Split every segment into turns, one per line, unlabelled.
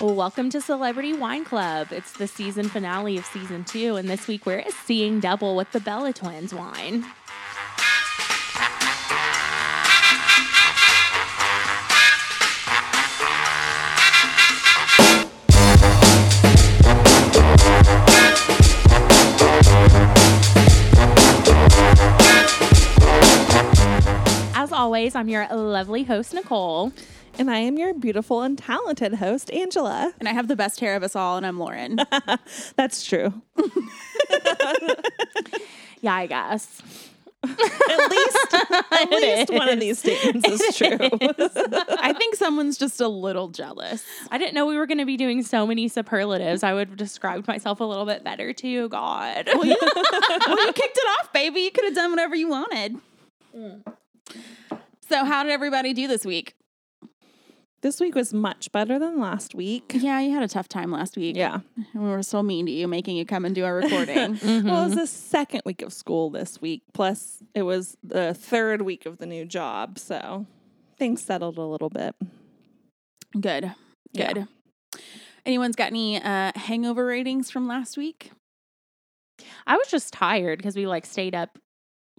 Well, welcome to Celebrity Wine Club. It's the season finale of season two, and this week we're seeing double with the Bella Twins wine. As always, I'm your lovely host, Nicole.
And I am your beautiful and talented host, Angela.
And I have the best hair of us all, and I'm Lauren.
That's true.
Yeah, I guess.
At least, at least one of these statements is true.
I think someone's just a little jealous.
I didn't know we were going to be doing so many superlatives. I would have described myself a little bit better too. God.
Well, you, well, you kicked it off, baby. You could have done whatever you wanted. Mm. So, how did everybody do this week?
This week was much better than last week.
Yeah, you had a tough time last week.
Yeah.
And we were so mean to you, making you come and do our recording.
Well, it was the second week of school this week. Plus, it was the third week of the new job. So things settled a little bit.
Good.
Yeah.
Good. Anyone's got any uh, hangover ratings from last week?
I was just tired because we like stayed up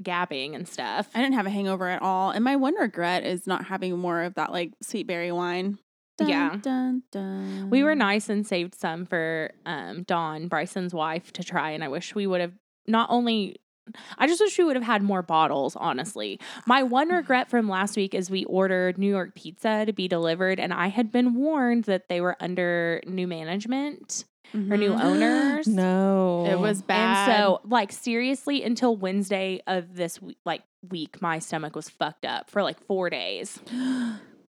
gabbing and stuff.
I didn't have a hangover at all. And my one regret is not having more of that like sweet berry wine. Dun,
Yeah.
Dun, dun.
We were nice and saved some for um, Dawn, Bryson's wife, to try. And I wish we would have not only. I just wish we would have had more bottles, honestly. My one regret from last week is we ordered New York pizza to be delivered, and I had been warned that they were under new management or new owners.
No.
It was bad.
And so, like, seriously, until Wednesday of this week, like week, my stomach was fucked up for like four days.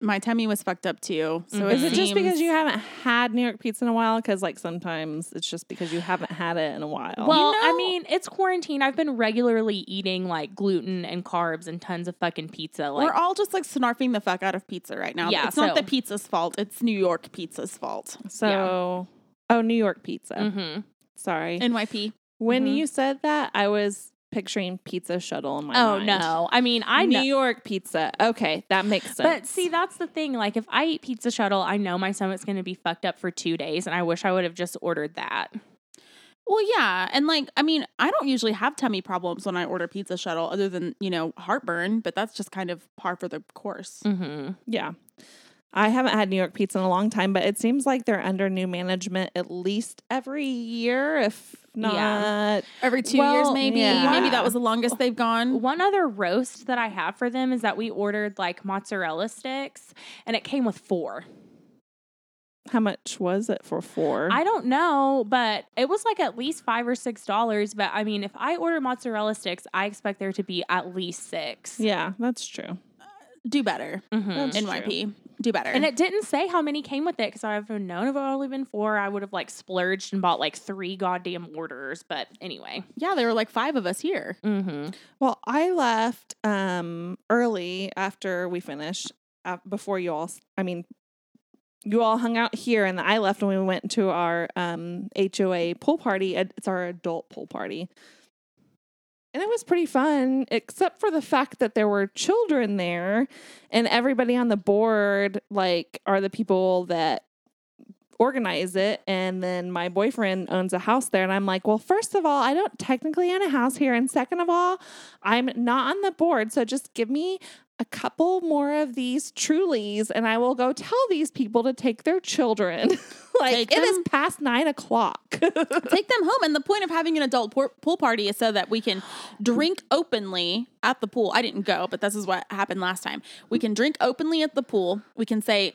my tummy was fucked up too. So
Mhm.
Is it just because you haven't had New York pizza in a while? Because, like, sometimes it's just because you haven't had it in a while.
Well, I
know-
mean, it's quarantine. I've been regularly eating like gluten and carbs and tons of fucking pizza. Like,
we're all just like snarfing the fuck out of pizza right now.
Yeah,
it's not the pizza's fault. It's New York pizza's fault.
so, oh, New York pizza.
Mhm.
Sorry.
NYP.
when
mhm.
you said that, I was picturing pizza shuttle in my
oh
mind.
no, I mean, I
New
know.
York pizza. Okay, that makes sense.
But see, that's the thing. Like, if I eat pizza shuttle, I know my stomach's going to be fucked up for two days, and I wish I would have just ordered that.
Well, yeah, and like I mean, I don't usually have tummy problems when I order pizza shuttle, other than you know heartburn. But that's just kind of par for the course.
Mm-hmm.
yeah. I haven't had New York pizza in a long time, but it seems like they're under new management at least every year, if not.
Yeah.
Every two
Well,
years, maybe.
yeah.
Maybe that was the longest they've gone.
One other roast that I have for them is that we ordered like mozzarella sticks, and it came with four.
How much was it for four?
I don't know, but it was like at least five or six dollars. But I mean, if I order mozzarella sticks, I expect there to be at least six.
yeah, that's true.
Do better.
Mhm.
That's
NYP. Do better.
And it didn't say how many came with it because I've known if it only been four, I would have like splurged and bought like three goddamn orders. But anyway.
yeah, there were like five of us here.
Mm-hmm.
Well, I left um early after we finished, uh, before you all. I mean, you all hung out here, and I left when we went to our um HOA pool party. It's our adult pool party. And it was pretty fun, except for the fact that there were children there, and everybody on the board, like, are the people that organize it. And then my boyfriend owns a house there. And I'm like, well, first of all, I don't technically own a house here. And second of all, I'm not on the board. So just give me a couple more of these Trulies and I will go tell these people to take their children. like
Take
it is
them-
past nine o'clock.
Take them home. And the point of having an adult pool party is so that we can drink openly at the pool. I didn't go, but this is what happened last time. We can drink openly at the pool. We can say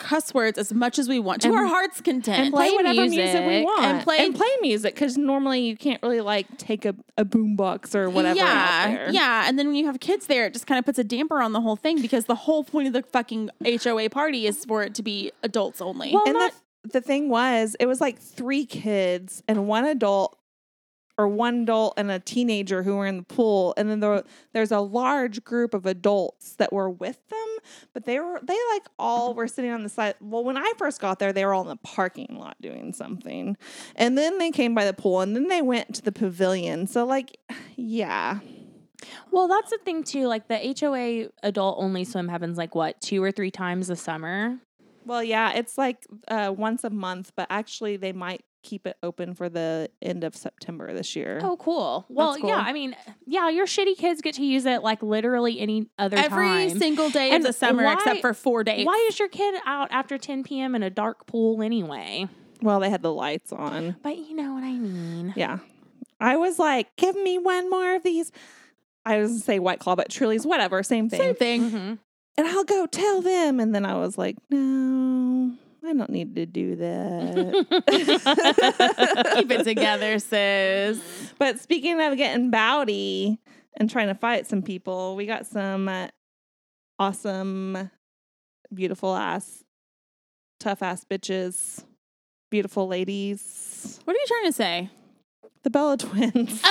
cuss words as much as we want to
And-
our heart's content.
and play,
play
whatever music, we want
and play-
and play music because normally you can't really like take a, a boombox or whatever
yeah,
out there.
yeah. And then when you have kids there, it just kind of puts a damper on the whole thing because the whole point of the fucking HOA party is for it to be adults only.
Well,
and
not-
the, the thing was, it was like three kids and one adult, or one adult and a teenager who were in the pool, and then there, there's a large group of adults that were with them, but they were they like all were sitting on the side. Well, when I first got there, they were all in the parking lot doing something, and then they came by the pool, and then they went to the pavilion. So like, yeah,
Well, that's the thing too. Like the HOA adult only swim happens like what two or three times a summer.
Well, yeah, it's like uh, once a month, but actually they might keep it open for the end of September this year.
Oh, cool. Well,
cool.
yeah. I mean, yeah, your shitty kids get to use it like literally any other
Every
time.
single day
And
of the summer
why-
except for four days.
Why is your kid out after 10 p.m. in a dark pool anyway?
Well, they had the lights on.
But you know what I mean.
Yeah. I was like, give me one more of these. I was gonna say White Claw, but Truly's whatever, same thing.
Same thing.
Mhm.
And I'll go tell them. And then I was like, no, I don't need to do that.
Keep it together, sis.
But speaking of getting bowdy and trying to fight some people, we got some uh, awesome, beautiful ass, tough ass bitches, beautiful ladies,
What are you trying to say?
The Bella twins.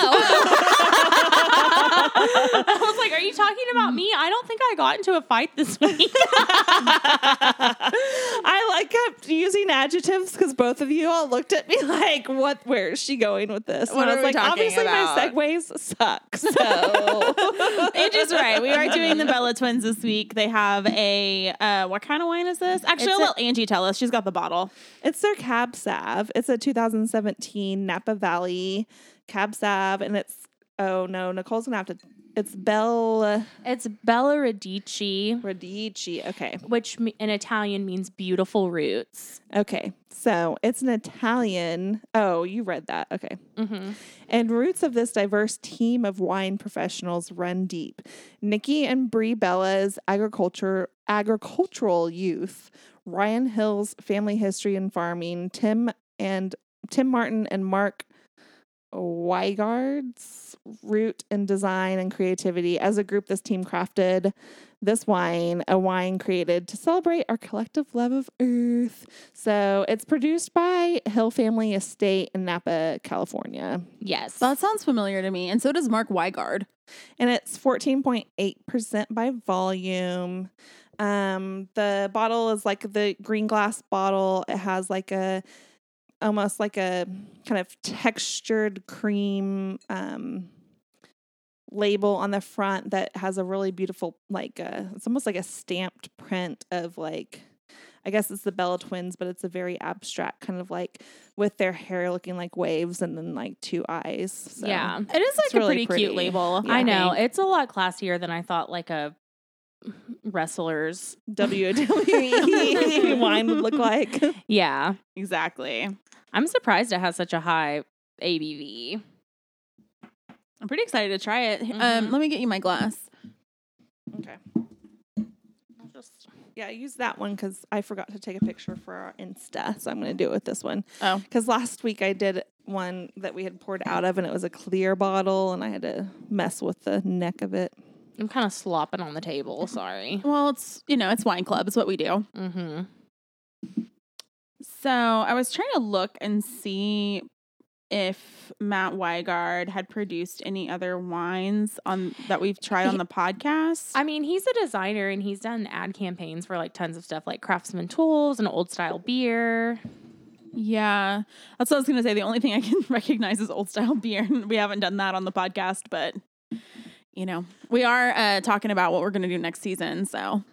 I was like, are you talking about me? I don't think I got into a fight this week.
I like kept using adjectives because both of you all looked at me like, "What? Where is she going with this?"
What
and I was
we
like, "Obviously,
about?"
my segues suck." So
Angie's right. We are doing the Bella twins this week. They have a uh, what kind of wine is this? Actually,
It's
I'll
a-
let Angie tell us. She's got the bottle.
It's their Cab Sav. It's a 2017 Napa Valley Cab Sav, and it's oh no, Nicole's gonna have to. It's Bel
it's Bella Radici,
Radici. Okay,
which in Italian means beautiful roots.
okay. So it's an Italian. Oh, you read that. Okay.
Mm-hmm.
And roots of this diverse team of wine professionals run deep. Nikki and Brie Bella's agriculture agricultural youth, Ryan Hill's family history and farming, Tim and Tim Martin and Mark Weigard's root and design and creativity. As a group, this team crafted this wine, a wine created to celebrate our collective love of earth. So it's produced by Hill Family Estate in Napa, California.
Yes.
That sounds familiar to me. And so does Mark Weigard.
And it's 14.8% by volume. Um, the bottle is like the green glass bottle. It has like a almost like a kind of textured cream um label on the front that has a really beautiful like uh it's almost like a stamped print of like I guess it's the Bella twins, but it's a very abstract kind of like with their hair looking like waves and then like two eyes. So.
yeah.
It is like a
really
pretty,
pretty.
cute label.
Yeah.
I know. It's a lot classier than I thought like a wrestler's.
WWE wine would look like.
Yeah.
Exactly.
I'm surprised it has such a high ABV.
I'm pretty excited to try it. Um,
Mhm.
let me get you my glass.
Okay. Just Yeah, I use that one because I forgot to take a picture for our Insta, so I'm going to do it with this one.
Oh.
Because last week I did one that we had poured out of, and it was a clear bottle, and I had to mess with the neck of it.
I'm kind of slopping on the table. Sorry.
Well, it's you know, it's wine club. It's what we do.
Mm-hmm.
So I was trying to look and see if Matt Weigard had produced any other wines on that we've tried on the podcast.
I mean, he's a designer and he's done ad campaigns for like tons of stuff like Craftsman Tools and old style beer.
yeah, that's what I was gonna say. The only thing I can recognize is old style beer, and we haven't done that on the podcast. But you know, we are uh, talking about what we're gonna do next season. So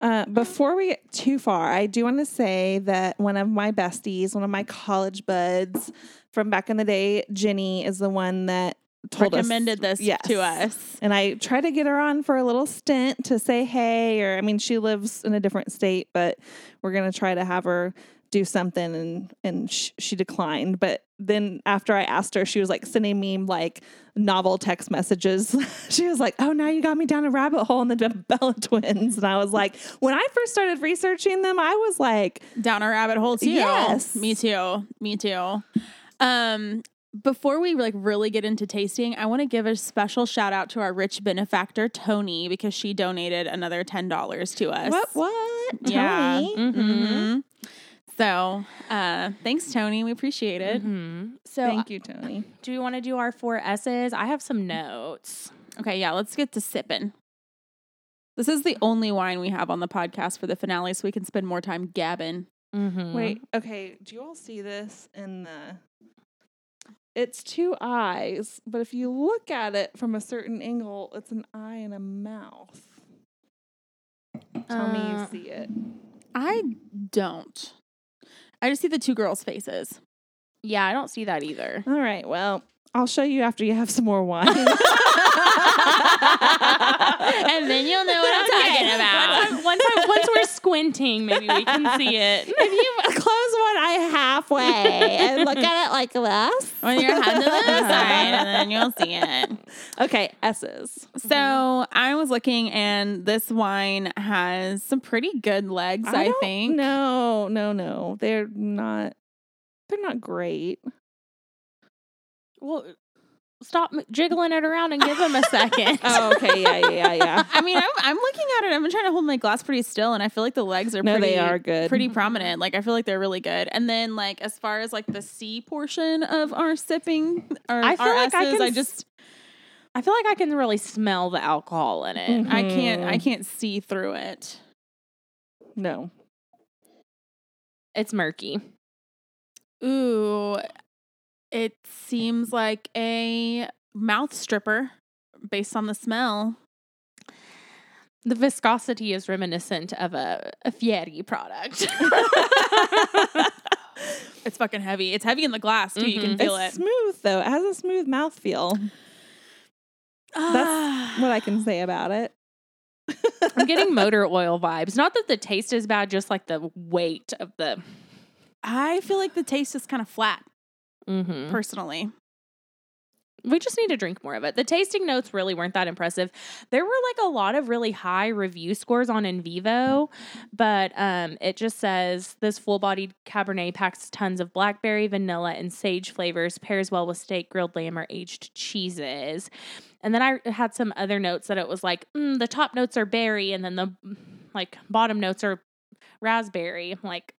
Uh, before we get too far, I do want to say that one of my besties, one of my college buds from back in the day, Jenny, is the one that told us.
recommended
us,
this
Yes.
to us.
And I tried to get her on for a little stint to say hey, or I mean, she lives in a different state, but we're gonna try to have her do something, and and sh- she declined. But then after I asked her, she was like sending me like novel text messages. she was like, "Oh, now you got me down a rabbit hole in the Bella twins," and I was like, when I first started researching them, I was like,
down a rabbit hole too.
Yes.
Me too. Me too. Um before we like really get into tasting, I want to give a special shout out to our rich benefactor Tony because she donated another ten dollars to us.
"What? What?
Yeah.
Tony?"
Mm-hmm.
So, uh, thanks, Tony. We appreciate it.
Mm-hmm. So,
Thank you, Tony.
do we want to do our four S's? I have some notes.
Okay, yeah, let's get to sipping. This is the only wine we have on the podcast for the finale, so we can spend more time gabbing.
Mm-hmm.
Wait, okay. Do you all see this in the? It's two eyes, but if you look at it from a certain angle, it's an eye and a mouth. Tell me
Uh,
you see it.
I don't. I just see the two girls' faces.
Yeah, I don't see that either.
All right. Well, I'll show you after you have some more wine.
and then you'll know what I'm talking about.
Once, I, once, I, once we're squinting, maybe we can see it.
if you close one eye halfway and look at it like this.
When your head to the side, and then you'll see it.
Okay, S's.
So I was looking, and this wine has some pretty good legs. I,
don't-
think.
No, no, no. They're not. They're not great.
Well, stop jiggling it around and give him a second.
Oh, okay. Yeah, yeah, yeah, yeah.
I mean, I'm, I'm looking at it. I'm trying to hold my glass pretty still, and I feel like the legs are
No,
pretty,
they are good.
pretty prominent. Like I feel like they're really good. And then like as far as like the C portion of our sipping, our,
I feel
our
like I can
I
s-
just
I feel like I can really smell the alcohol in it.
I can't I
Mhm.
can't see through it.
No.
It's murky.
Ooh, it seems like a mouth stripper based on the smell.
The viscosity is reminiscent of a, a Fieri product.
It's fucking heavy. It's heavy in the glass too. You can
Mhm.
feel
it's
it.
smooth though. It has a smooth mouthfeel. That's what I can say about it.
I'm getting motor oil vibes. Not that the taste is bad, just like the weight of the.
I feel like the taste is kind of flat,
Mhm.
personally.
We just need to drink more of it. The tasting notes really weren't that impressive. There were like a lot of really high review scores on In Vivo, but um, it just says this full bodied Cabernet packs tons of blackberry, vanilla, and sage flavors, pairs well with steak, grilled lamb, or aged cheeses. And then I had some other notes that it was like mm, the top notes are berry, and then the like bottom notes are raspberry. I'm like,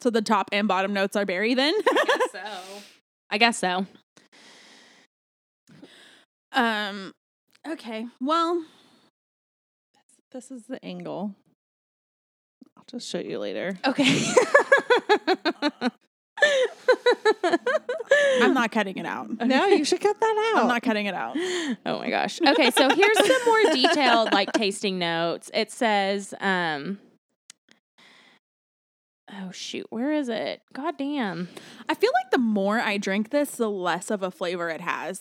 So the top and bottom notes are berry then?
I guess so. I guess so.
um okay. Well,
This is the angle. I'll just show you later.
Okay.
I'm not cutting it out.
No, you should cut that out.
I'm not cutting it out.
Oh my gosh. Okay, so here's some more detailed like tasting notes. It says, um Oh shoot, where is it? God damn.
I feel like the more I drink this, the less of a flavor it has.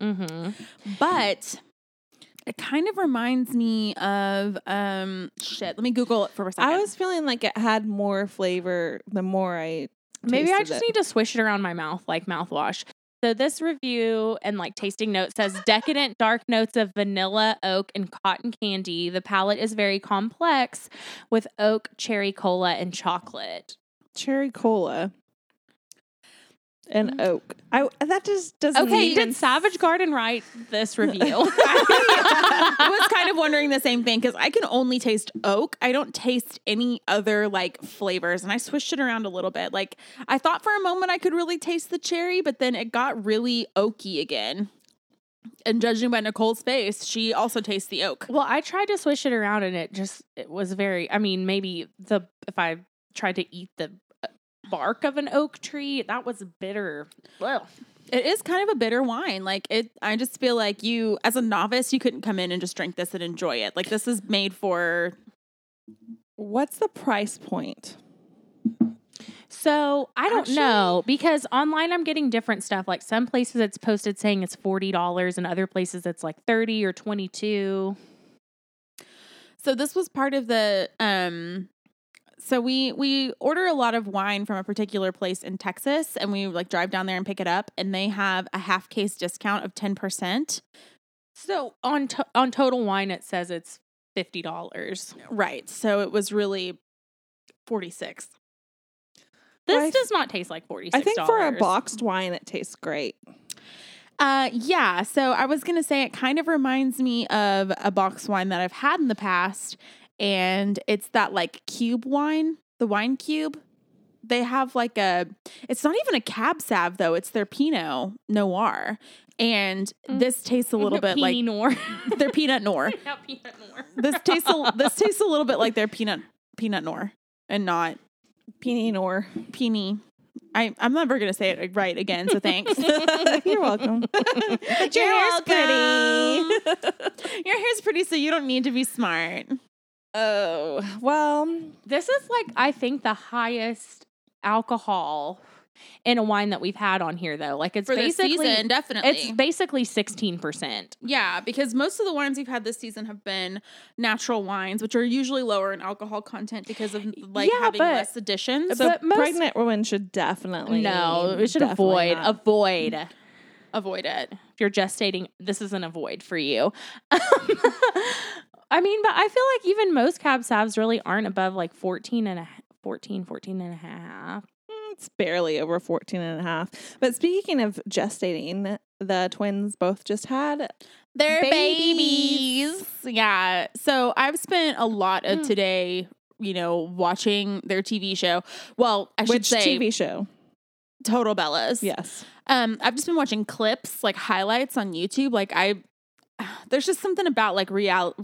Mm-hmm.
But it kind of reminds me of um shit. Let me Google it for a second.
I was feeling like it had more flavor the more I
Maybe I just
it.
need to swish it around my mouth like mouthwash. So this review and like tasting note says decadent dark notes of vanilla, oak, and cotton candy. The palate is very complex with oak, cherry cola, and chocolate.
cherry cola and
Mm.
oak. I that just doesn't
Okay,
even
did Savage Garden write this review?
I was kind of wondering the same thing because I can only taste oak. I don't taste any other like flavors. And I switched it around a little bit. Like I thought for a moment I could really taste the cherry, but then it got really oaky again. And judging by Nicole's face, she also tastes the oak.
well, I tried to swish it around and it just it was very I mean, maybe the if I tried to eat the bark of an oak tree, that was bitter. Well,
It is kind of a bitter wine. Like it I just feel like you as a novice, you couldn't come in and just drink this and enjoy it. Like this is made for
What's the price point?
So I don't
Actually-
know because online I'm getting different stuff. Like some places it's posted saying it's forty dollars, and other places it's like thirty or twenty two.
So this was part of the um so we we order a lot of wine from a particular place in Texas and we like drive down there and pick it up and they have a half case discount of 10%.
So on to- on Total Wine it says it's fifty dollars.
Right. So it was really 46.
This
Well,
does not taste like forty.
I think for a boxed wine it tastes great.
Uh yeah, so I was going to say it kind of reminds me of a box wine that I've had in the past and it's that like cube wine, the wine cube. They have like a it's not even a cab sav though, it's their Pinot Noir. And
Mm.
this tastes a little bit like
Noir.
their peanut Noir.
Not Pinot Noir.
This tastes a, this tastes a little bit like their peanut peanut Noir and not
Pinot Noir.
peony. I I'm never gonna say it right again, so thanks.
You're welcome.
but
your hair's pretty.
Your hair's pretty, so you don't need to be smart.
Oh, well,
This is like I think the highest alcohol in a wine that we've had on here though. Like it's
For this
basically
season, definitely.
it's basically 16%.
Yeah, because most of the wines we've had this season have been natural wines, which are usually lower in alcohol content because of like
Yeah,
having
but-
less additions.
but
But most-
pregnant women should definitely
no, we should avoid
not.
avoid.
Avoid it.
If you're gestating, this is an avoid for you. I mean, but I feel like even most cab savs really aren't above like 14 and a 14, 14 and a half.
It's barely over 14 and a half. But speaking of gestating, the twins both just had
They're
Babies.
babies. Yeah. So I've spent a lot of
Mm.
today, you know, watching their TV show. Well, I should
which
say
TV show?
Total Bellas.
Yes.
Um, I've just been watching clips, like highlights on YouTube. Like I, there's just something about like real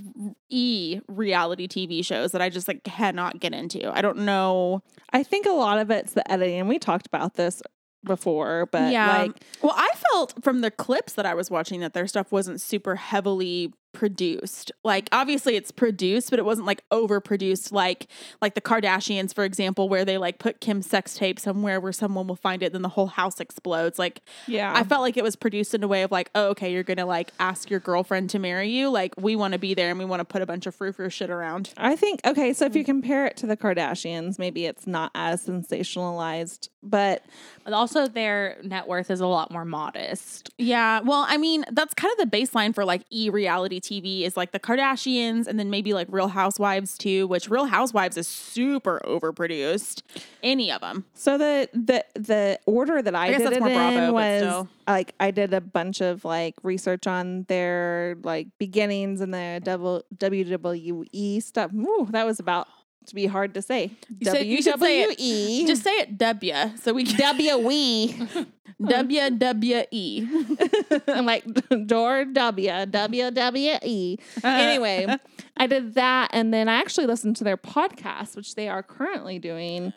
e reality TV shows that I just like cannot get into. I don't know.
I think a lot of it's the editing. We talked about this before, but
yeah.
like
well, I felt from the clips that I was watching that their stuff wasn't super heavily produced. Like obviously it's produced, but it wasn't like overproduced like like the Kardashians, for example, where they like put Kim's sex tape somewhere where someone will find it, then the whole house explodes. Like
yeah.
I felt like it was produced in a way of like, oh, okay, you're gonna like ask your girlfriend to marry you. Like we want to be there and we want to put a bunch of frou frou shit around.
I think okay, so if
Mm.
you compare it to the Kardashians, maybe it's not as sensationalized, but
But also their net worth is a lot more modest.
Yeah, well, I mean, that's kind of the baseline for like e reality TV is like the Kardashians and then maybe like Real Housewives too, which Real Housewives is super overproduced. Any of them.
so the the the order that I,
guess
did it
Bravo,
in
but
was like I did a bunch of like research on their like beginnings and the double WWE stuff. Ooh, that was about to be hard to say.
You said- you should say it.
WWE.
Just say it W so we can
WWE.
W W E.
I'm like door W WWE. Anyway, I did that, and then I actually listened to their podcast, which they are currently doing.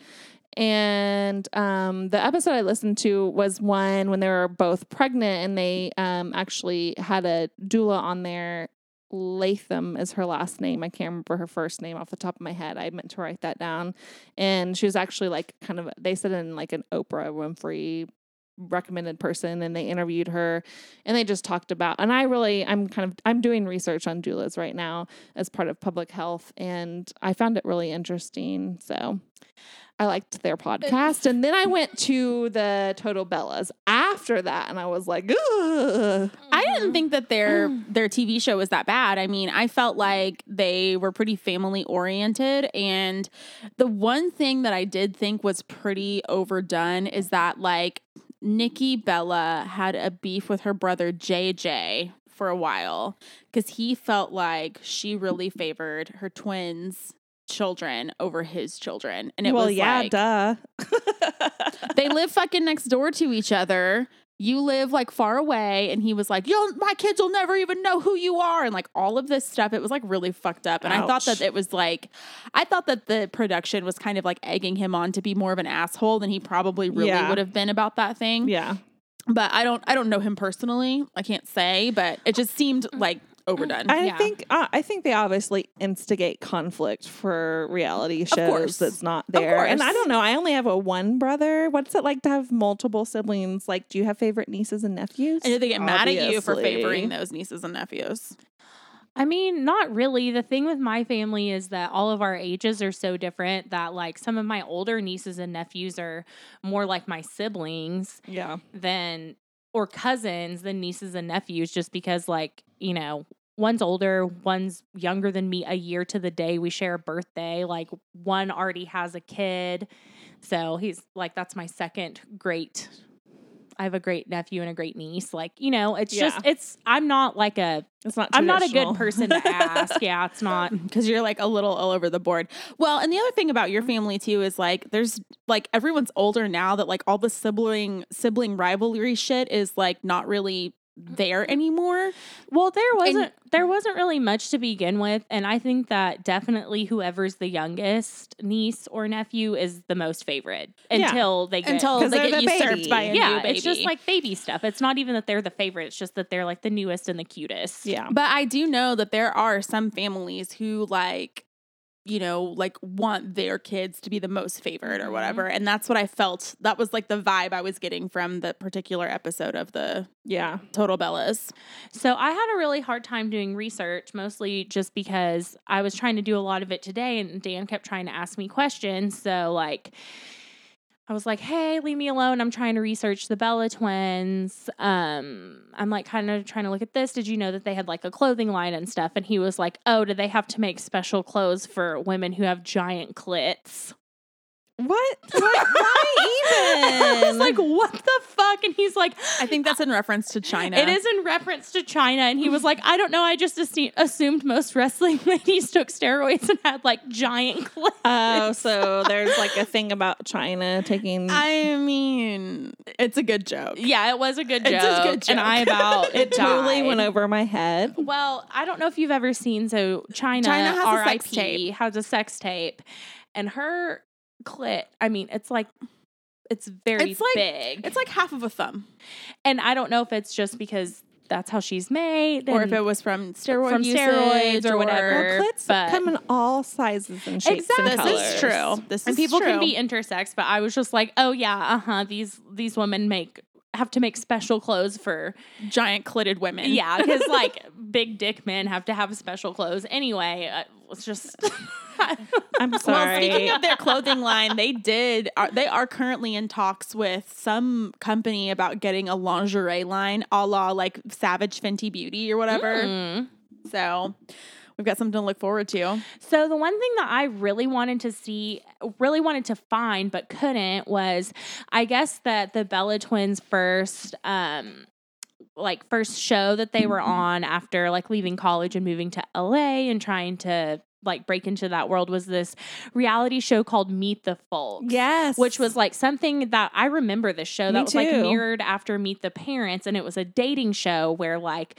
And um, the episode I listened to was one when they were both pregnant, and they um, actually had a doula on there. Latham is her last name. I can't remember her first name off the top of my head. I meant to write that down. And she was actually like kind of, they said in like an Oprah Winfrey recommended person and they interviewed her and they just talked about and I really I'm kind of I'm doing research on doulas right now as part of public health and I found it really interesting. So I liked their podcast. And then I went to the Total Bellas after that and I was like Ugh.
I didn't mm-hmm. think that their mm. their TV show was that bad. I mean, I felt like they were pretty family oriented. And the one thing that I did think was pretty overdone is that like Nikki Bella had a beef with her brother JJ for a while cuz he felt like she really favored her twins children over his children and it
well
was
yeah
like
duh
they live fucking next door to each other. You live like far away, and he was like, "Yo, my kids will never even know who you are," and like all of this stuff. It was like really fucked up, and I thought that it was like, I thought that the production was kind of like egging him on to be more of an asshole than he probably really
Yeah.
would have been about that thing.
yeah
But I don't, I don't know him personally. I can't say, but it just seemed like overdone.
I
Yeah.
think uh, I think they obviously instigate conflict for reality shows that's not there. And I don't know. I only have a one brother. What's it like to have multiple siblings? Like, do you have favorite nieces and nephews?
And do they get mad at you for favoring those nieces and nephews.
I mean, not really. The thing with my family is that all of our ages are so different that like some of my older nieces and nephews are more like my siblings
Yeah.
than or cousins than nieces and nephews just because like, you know, one's older, one's younger than me a year to the day we share a birthday. Like one already has a kid. So he's like that's my second great I have a great nephew and a great niece. Like, you know, it's just it's I'm not like a
It's not.
I'm not a good person to ask. Yeah, it's not.
Mm, because you're like a little all over the board. Well, and the other thing about your family too is like there's like everyone's older now that like all the sibling sibling rivalry shit is like not really there anymore.
Well, there wasn't there wasn't really much to begin with, and I think that definitely whoever's the youngest niece or nephew is the most favorite
Yeah.
until they get
Until
'Cause
they get
the
usurped
baby.
by a
yeah,
new baby.
it's just like baby stuff. It's not even that they're the favorite; it's just that they're like the newest and the cutest.
Yeah.
But I do know that there are some families who like you know, like want their kids to be the most favored or
Mhm.
whatever. And that's what I felt. That was like the vibe I was getting from the particular episode of the
Yeah.
Total Bellas.
So I had a really hard time doing research, mostly just because I was trying to do a lot of it today and Dan kept trying to ask me questions. So like I was like, "Hey, leave me alone. I'm trying to research the Bella twins. Um, I'm like kind of trying to look at this. Did you know that they had like a clothing line and stuff?" And he was like, "Oh, do they have to make special clothes for women who have giant clits?"
What? Why even?
I was like, "What the fuck?" And he's like,
I think that's in reference to Chyna.
It is in reference to Chyna. And he was like, I don't know. I just assu- assumed most wrestling ladies took steroids and had like giant clits.
Oh, so there's like a thing about Chyna taking.
I mean, it's a good joke.
yeah, it was a good joke.
It's a good
And I about
it totally
died.
went over my head.
Well, I don't know if you've ever seen. So Chyna,
Chyna has a sex tape.
has a sex tape, and her clit. I mean, it's like it's very
It's like-
big.
It's like half of a thumb.
and I don't know if it's just because that's how she's made,
Or if it was from steroid
from steroids or
or
whatever.
Well, clits
but-
come in all sizes and shapes
Exactly.
and
This is true. This
and
is
people can be intersex, but I was just like, oh yeah, uh huh. These these women make have to make special clothes for
giant clitted women.
yeah, because like big dick men have to have special clothes anyway. Uh, it's just
I'm sorry.
Well, speaking of their clothing line, they did. Are, they are currently in talks with some company about getting a lingerie line, a la like Savage Fenty Beauty or whatever.
Mm.
So we've got something to look forward to.
So the one thing that I really wanted to see, really wanted to find but couldn't was I guess that the Bella twins first um like first show that they were on after like leaving college and moving to LA and trying to like break into that world was this reality show called Meet the Folks.
yes,
Which was like something that I remember this show that
Me
was like mirrored after Meet the Parents and it was a dating show where like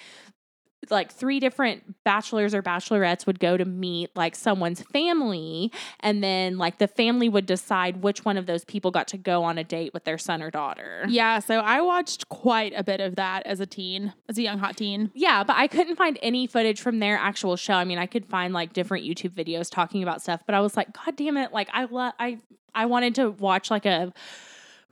like three different bachelors or bachelorettes would go to meet like someone's family and then like the family would decide which one of those people got to go on a date with their son or daughter.
Yeah, so I watched quite a bit of that as a teen, as a young hot teen.
Yeah, but I couldn't find any footage from their actual show. I mean, I could find like different YouTube videos talking about stuff, but I was like, God damn it! Like, I lo- I I wanted to watch like a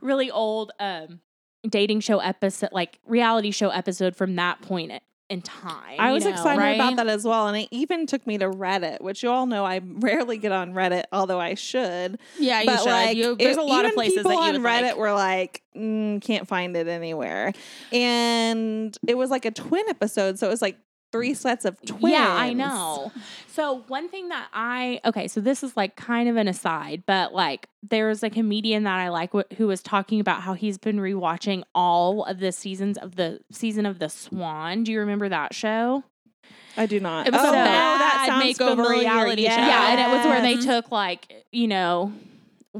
really old um dating show episode, like reality show episode from that point in time.
I was
know?
excited
right?
about that as well, and it even took me to Reddit, which you all know I rarely get on Reddit, although I should.
Yeah, you
but
should.
like,
You- there's
it-
a lot of places
people
that you
on Reddit
like.
were like, mm, can't find it anywhere, and it was like a twin episode, so it was like three mm. sets of twins.
Yeah, I know. So one thing that I okay, so this is like kind of an aside, but like there's a comedian that I like wh- who was talking about how he's been rewatching all of the seasons of the season of the Swan. Do you remember that show?
I do not.
It was
oh,
a bad
that sounds
makeover
familiar.
reality show.
Yeah, and it was where they took like you know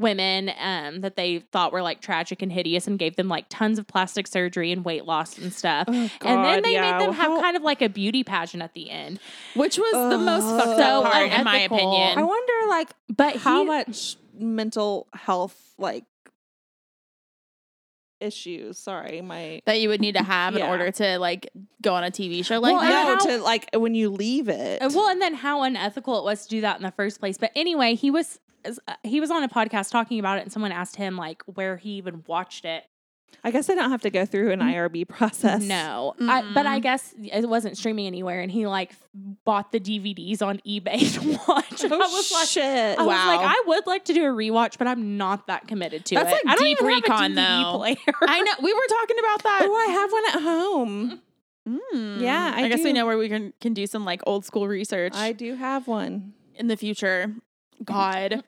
women um that they thought were like tragic and hideous and gave them like tons of plastic surgery and weight loss and stuff.
Oh,
and then they
yeah.
made them have
How-
kind of like a beauty pageant at the end.
which was the most fucked up
So
part, in my opinion.
I wonder, like,
But
how
he-
much mental health like issues. Sorry, my
that you would need to have in order to like go on a TV show like
Well,
that.
no
how-
to like when you leave it.
Uh, Well, and then how unethical it was to do that in the first place. But anyway, he was uh, he was on a podcast talking about it, and someone asked him like where he even watched it.
I guess I don't have to go through an IRB process.
No, I, but I guess it wasn't streaming anywhere, and he like bought the DVDs on eBay to watch.
Oh,
I was like.
shit.
I was like, I would like to do a rewatch, but I'm not that committed to
That's
it.
like
I don't
deep
even have a
recon,
DVD
though.
player.
I know we were talking about that.
oh, I have one at home.
Mm.
Yeah, I
guess we know where we can can do some like old school research
I do have one.
in the future. God,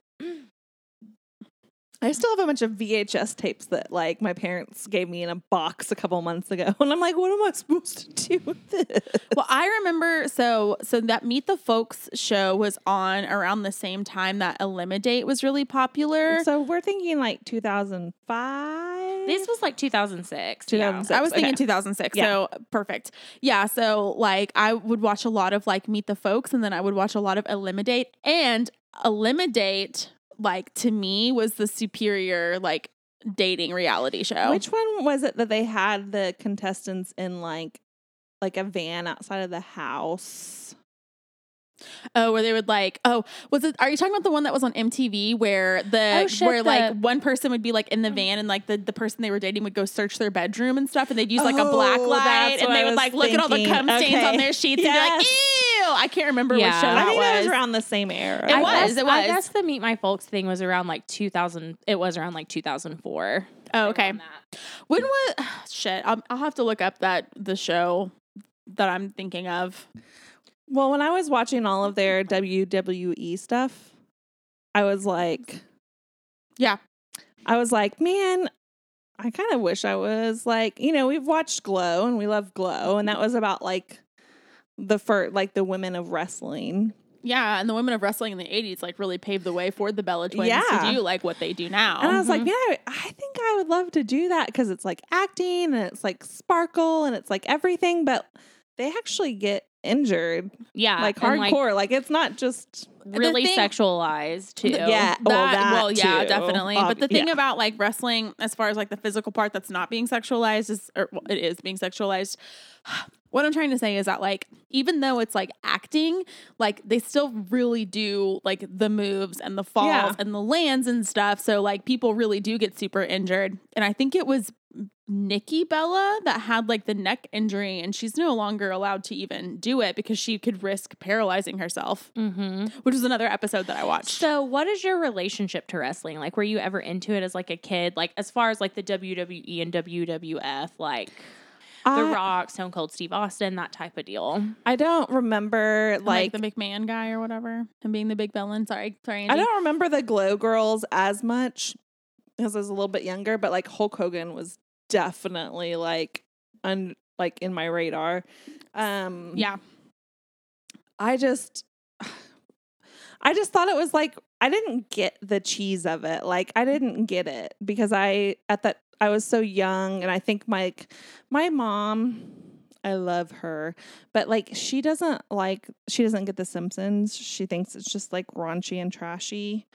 I still have a bunch of VHS tapes that like my parents gave me in a box a couple months ago, and I'm like, what am I supposed to do with this?
well, I remember so so that Meet the Folks show was on around the same time that Elimidate was really popular.
So we're thinking like 2005.
this was like 2006. yeah.
2006.
I was thinking
okay.
2006.
Yeah.
So perfect. Yeah. So like I would watch a lot of like Meet the Folks and then I would watch a lot of Elimidate and Elimidate like to me was the superior like dating reality show.
Which one was it that they had the contestants in like like a van outside of the house?
Oh, where they would like, oh, was it? Are you talking about the one that was on MTV where the
Oh, shit,
where like one person would be like in the oh. van and like the, the person they were dating would go search their bedroom and stuff and they'd use like a black
Oh,
light and they would like look at all the cum stains
Okay.
on their sheets and be like,
Yes.
Ew. I can't remember
Yeah.
which show
I
that
I think
was.
that was around the same era.
It
I
was,
guess,
it
I guess the Meet My Folks thing was around like 2000. It was around like 2004.
oh, okay.
That.
When was shit? I'll, I'll have to look up that the show that I'm thinking of.
Well, when I was watching all of their WWE stuff, I was like,
Yeah.
I was like, man, I kind of wish I was like, you know, we've watched Glow and we love Glow, and that was about like the first, like the women of wrestling.
Yeah, and the women of wrestling in the '80s like really paved the way for the Bella Twins
Yeah.
to do like what they do now.
And I was like,
Mhm.
man, I, think I would love to do that because it's like acting and it's like sparkle and it's like everything, but they actually get injured
Yeah.
like hardcore. Like, it's not just
really
thing-
sexualized too.
yeah,
that,
well, that
well, yeah,
too.
definitely.
Ob-
but the thing
yeah.
about like wrestling, as far as like the physical part that's not being sexualized, is or well, it is being sexualized. What I'm trying to say is that like even though it's like acting, like they still really do like the moves and the falls
Yeah.
and the lands and stuff. So like people really do get super injured. And I think it was Nikki Bella that had like the neck injury and she's no longer allowed to even do it because she could risk paralyzing herself,
Mm-hmm.
which was another episode that I watched.
So, what is your relationship to wrestling? Like, were you ever into it as like a kid? Like, as far as like the WWE and WWF, like The
I,
Rock, Stone Cold Steve Austin, that type of deal.
I don't remember
like,
like,
the McMahon guy or whatever, and being the big villain. Sorry, sorry, Angie.
I don't remember the Glow Girls as much because I was a little bit younger, but like Hulk Hogan was definitely like un like in my radar. Um
Yeah,
I just I just thought it was like I didn't get the cheese of it. Like I didn't get it because I at that I was so young and I think my my mom I love her, but like she doesn't like she doesn't get the Simpsons. She thinks it's just like raunchy and trashy.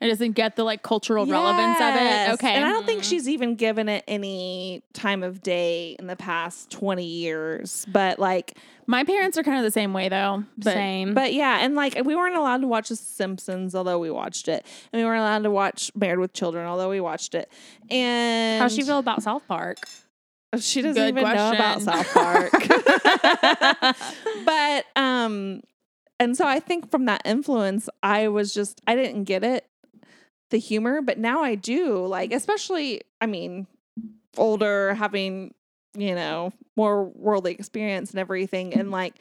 It doesn't get the like cultural relevance of it. Okay,
And I don't think
Mhm.
she's even given it any time of day in the past 20 years. But like
my parents are kind of the same way though. But
Same.
But yeah, and like we weren't allowed to watch The Simpsons, although we watched it, and we weren't allowed to watch Married with Children, although we watched it. And
how she feel about South Park?
She doesn't
Good
even know about. South Park. but um, and so I think from that influence, I was just I didn't get it, the humor, but now I do. Like especially, I mean, older, having you know more worldly experience and everything, and like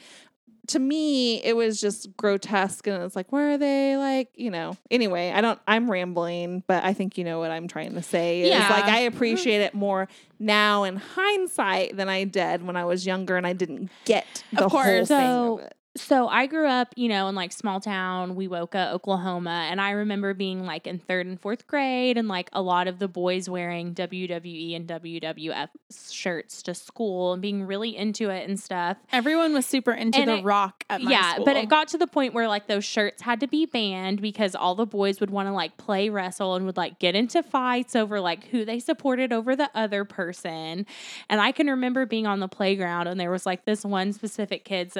to me, it was just grotesque, and it's like, where are they? Like, you know. Anyway, I don't. I'm rambling, but I think you know what I'm trying to say. Is
Yeah.
like I appreciate it more now in hindsight than I did when I was younger, and I didn't get the
Of
whole
course.
thing of it.
So I grew up, you know, in like small town Wewoka, Oklahoma, and I remember being like in third and fourth grade, and like a lot of the boys wearing WWE and WWF shirts to school and being really into it and stuff.
everyone was super into
And
the
it-
Rock at my
yeah,
school.
but it got to the point where like those shirts had to be banned because all the boys would want to like play wrestle and would like get into fights over like who they supported over the other person. And I can remember being on the playground and there was like this one specific kid's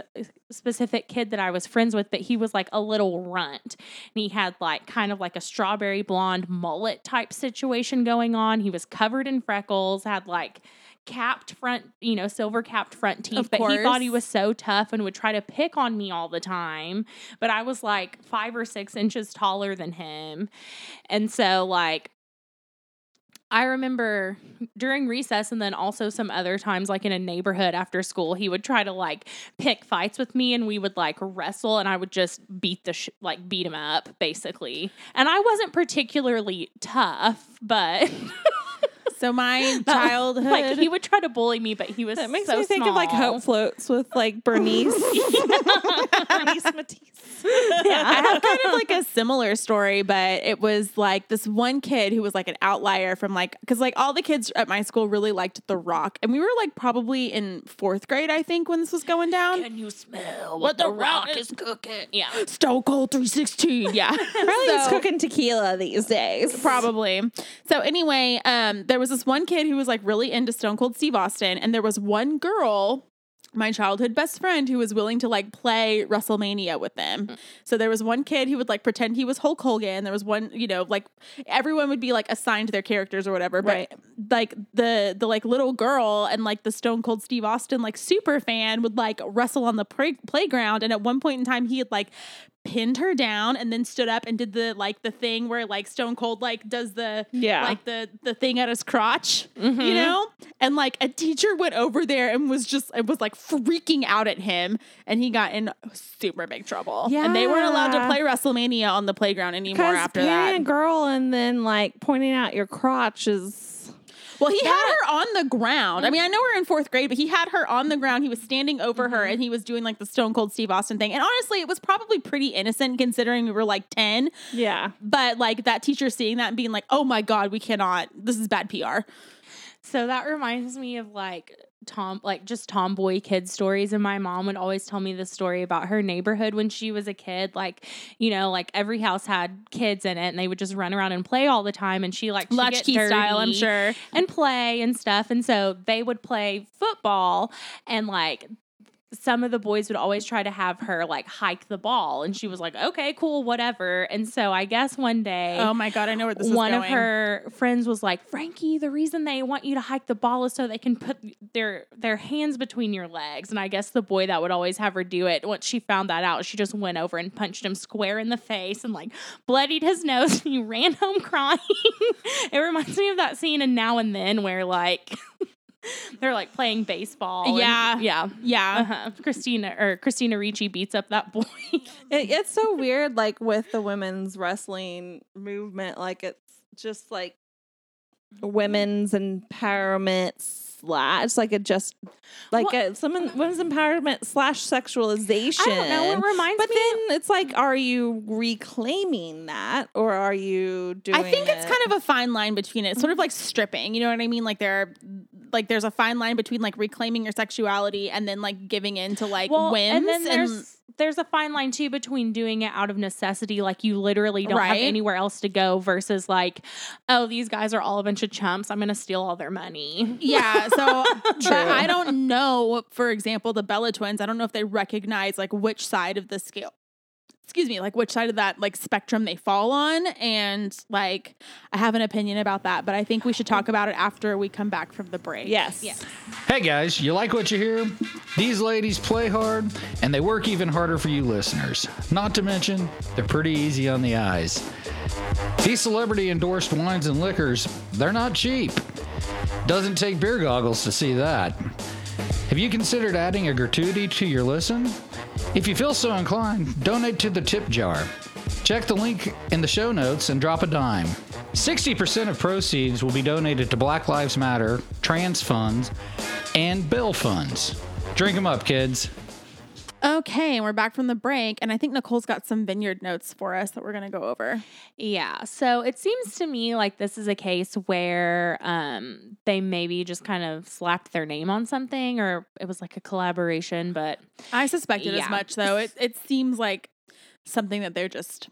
specific kid that I was friends with, but he was like a little runt. And he had like kind of like a strawberry blonde mullet type situation going on. He was covered in freckles, had like capped front, you know, silver capped front teeth,
Of
but he thought he was so tough and would try to pick on me all the time. But I was like five or six inches taller than him. And so, like, I remember during recess and then also some other times, like in a neighborhood after school, he would try to like pick fights with me and we would like wrestle and I would just beat the, sh- like, beat him up basically. And I wasn't particularly tough, but
so my
that-
childhood.
like, he would try to bully me, but he was
That makes
so
me think of like
small.
Hope Floats with like Bernice. Bernice Matisse.
Yeah, I have kind of like a similar story, but it was like this one kid who was like an outlier from like because like all the kids at my school really liked The Rock, and we were like probably in fourth grade, I think, when this was going down.
Can you smell
What The Rock is
cooking? Yeah.
Stone Cold three sixteen, yeah,
Probably he's cooking tequila these days.
Probably. So anyway, um, there was this one kid who was like really into Stone Cold Steve Austin, and there was one girl my childhood best friend who was willing to like play WrestleMania with them.
Mm.
So there was one kid who would like pretend he was Hulk Hogan. There was one, you know, like everyone would be like assigned their characters or whatever. But like the the like little girl and like the Stone Cold Steve Austin like super fan would like wrestle on the play- playground. And at one point in time, he had like pinned her down and then stood up and did the like the thing where like Stone Cold like does the
Yeah.
like the the thing at his crotch,
Mm-hmm.
you know? And like a teacher went over there and was just it was like freaking out at him and he got in super big trouble. Yeah. And they weren't allowed to play WrestleMania on the playground anymore after that.
girl and then like pointing out your crotch is
Well, he had her on the ground. I mean, I know we're in fourth grade, but he had her on the ground. He was standing over her mm-hmm. and he was doing like the Stone Cold Steve Austin thing. And honestly, it was probably pretty innocent considering we were like 10.
yeah.
But like that teacher seeing that and being like, oh my God, we cannot, this is bad PR.
So that reminds me of like tom like just tomboy kid stories and my mom would always tell me the story about her neighborhood when she was a kid like you know like every house had kids in it and they would just run around and play all the time and she like
Latchkey style, I'm sure.
and play and stuff and so they would play football and like some of the boys would always try to have her like hike the ball and she was like okay cool whatever and so i guess one day
Oh my God, I know where this is
one of her friends was like, "Frankie, the reason they want you to hike the ball is so they can put their their hands between your legs." And I guess the boy that would always have her do it, once she found that out, she just went over and punched him square in the face and like bloodied his nose. And he ran home crying. it reminds me of that scene in Now and Then where like they're like playing baseball. and-
Yeah.
yeah.
Yeah.
Uh-huh. Christina or Christina Ricci beats up that boy.
It, it's so weird, like with the women's wrestling movement. Like it's just like women's empowerment slash. It's like a just like
Well-
a some women's empowerment slash sexualization.
I don't know. It reminds
But
me.
But then it's like, are you reclaiming that, or are you doing?
I think it's kind of a fine line between it. Sort of like stripping, you know what I mean? Like there are like there's a fine line between like reclaiming your sexuality and then like giving in to like whims
And then there's there's a fine line too between doing it out of necessity, like you literally don't have anywhere else to go, versus like, oh, these guys are all a bunch of chumps. I'm gonna steal all their money.
Yeah, so but I don't know, for example, the Bella twins, I don't know if they recognize like which side of the scale excuse me, like which side of that like spectrum they fall on and like I have an opinion about that, but I think we should talk about it after we come back from the break.
yes,
Yes.
Hey guys, you like what you hear? These ladies play hard and they work even harder for you listeners. Not to mention, they're pretty easy on the eyes. These celebrity endorsed wines and liquors, they're not cheap. Doesn't take beer goggles to see that. Have you considered adding a gratuity to your listen? If you feel so inclined, donate to the tip jar. Check the link in the show notes and drop a dime. 60% of proceeds will be donated to Black Lives Matter, trans funds, and bill funds. Drink them up, kids.
Okay, and we're back from the break and I think Nicole's got some vineyard notes for us that we're going to go over.
Yeah. So it seems to me like this is a case where um they maybe just kind of slapped their name on something or it was like a collaboration, but
I suspected
Yeah.
as much though. It it seems like something that they're just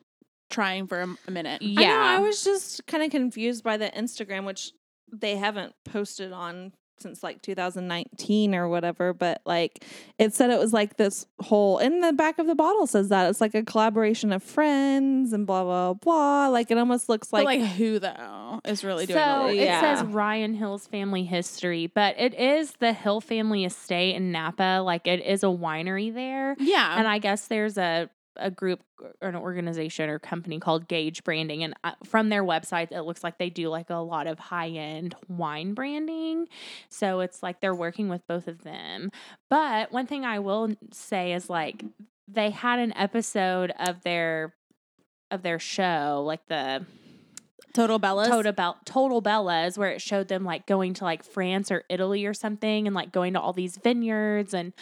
trying for a, a minute.
I know,
yeah.
I was just kind of confused by the Instagram, which they haven't posted on since like 2019 or whatever. But like, it said it was like this whole in the back of the bottle says that it's like a collaboration of friends and blah blah blah. Like it almost looks
Like,
like,
like who though is really doing
so
the
it
Yeah.
says Ryan Hill's family history, but it is the Hill family estate in Napa. Like it is a winery there.
Yeah.
and I guess there's a a group or an organization or company called Gauge Branding, and uh, from their website, it looks like they do like a lot of high end wine branding. So it's like they're working with both of them. But one thing I will say is like they had an episode of their of their show, like the
Total Bellas.
Total, Bell- Total Bellas, where it showed them like going to like France or Italy or something, and like going to all these vineyards and.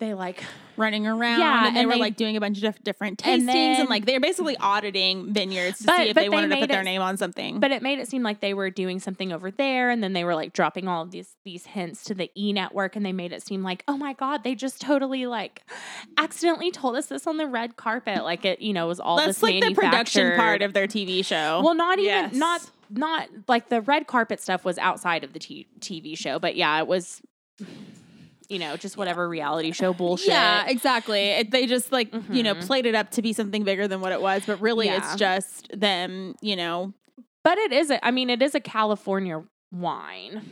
They like
running around.
Yeah,
and they
and
were
they-
like doing a bunch of different tastings
And
and, like they're basically auditing vineyards to
But-
see if they
they
wanted to put their name on something.
But it made it seem like they were doing something over there, and then they were like dropping all of these these hints to the E network, and they made it seem like, oh my god, they just totally like accidentally told us this on the red carpet, like it, you know, was all
that's
this
like the production part of their TV show.
Well, not even
Yes.
not not like the red carpet stuff was outside of the t- TV show, but yeah, it was. You know, just whatever reality show bullshit.
Yeah, exactly. It, they just like you know
Mhm.
played it up to be something bigger than what it was, but really
Yeah.
it's just them. You know,
But it is a I mean, it is a California wine.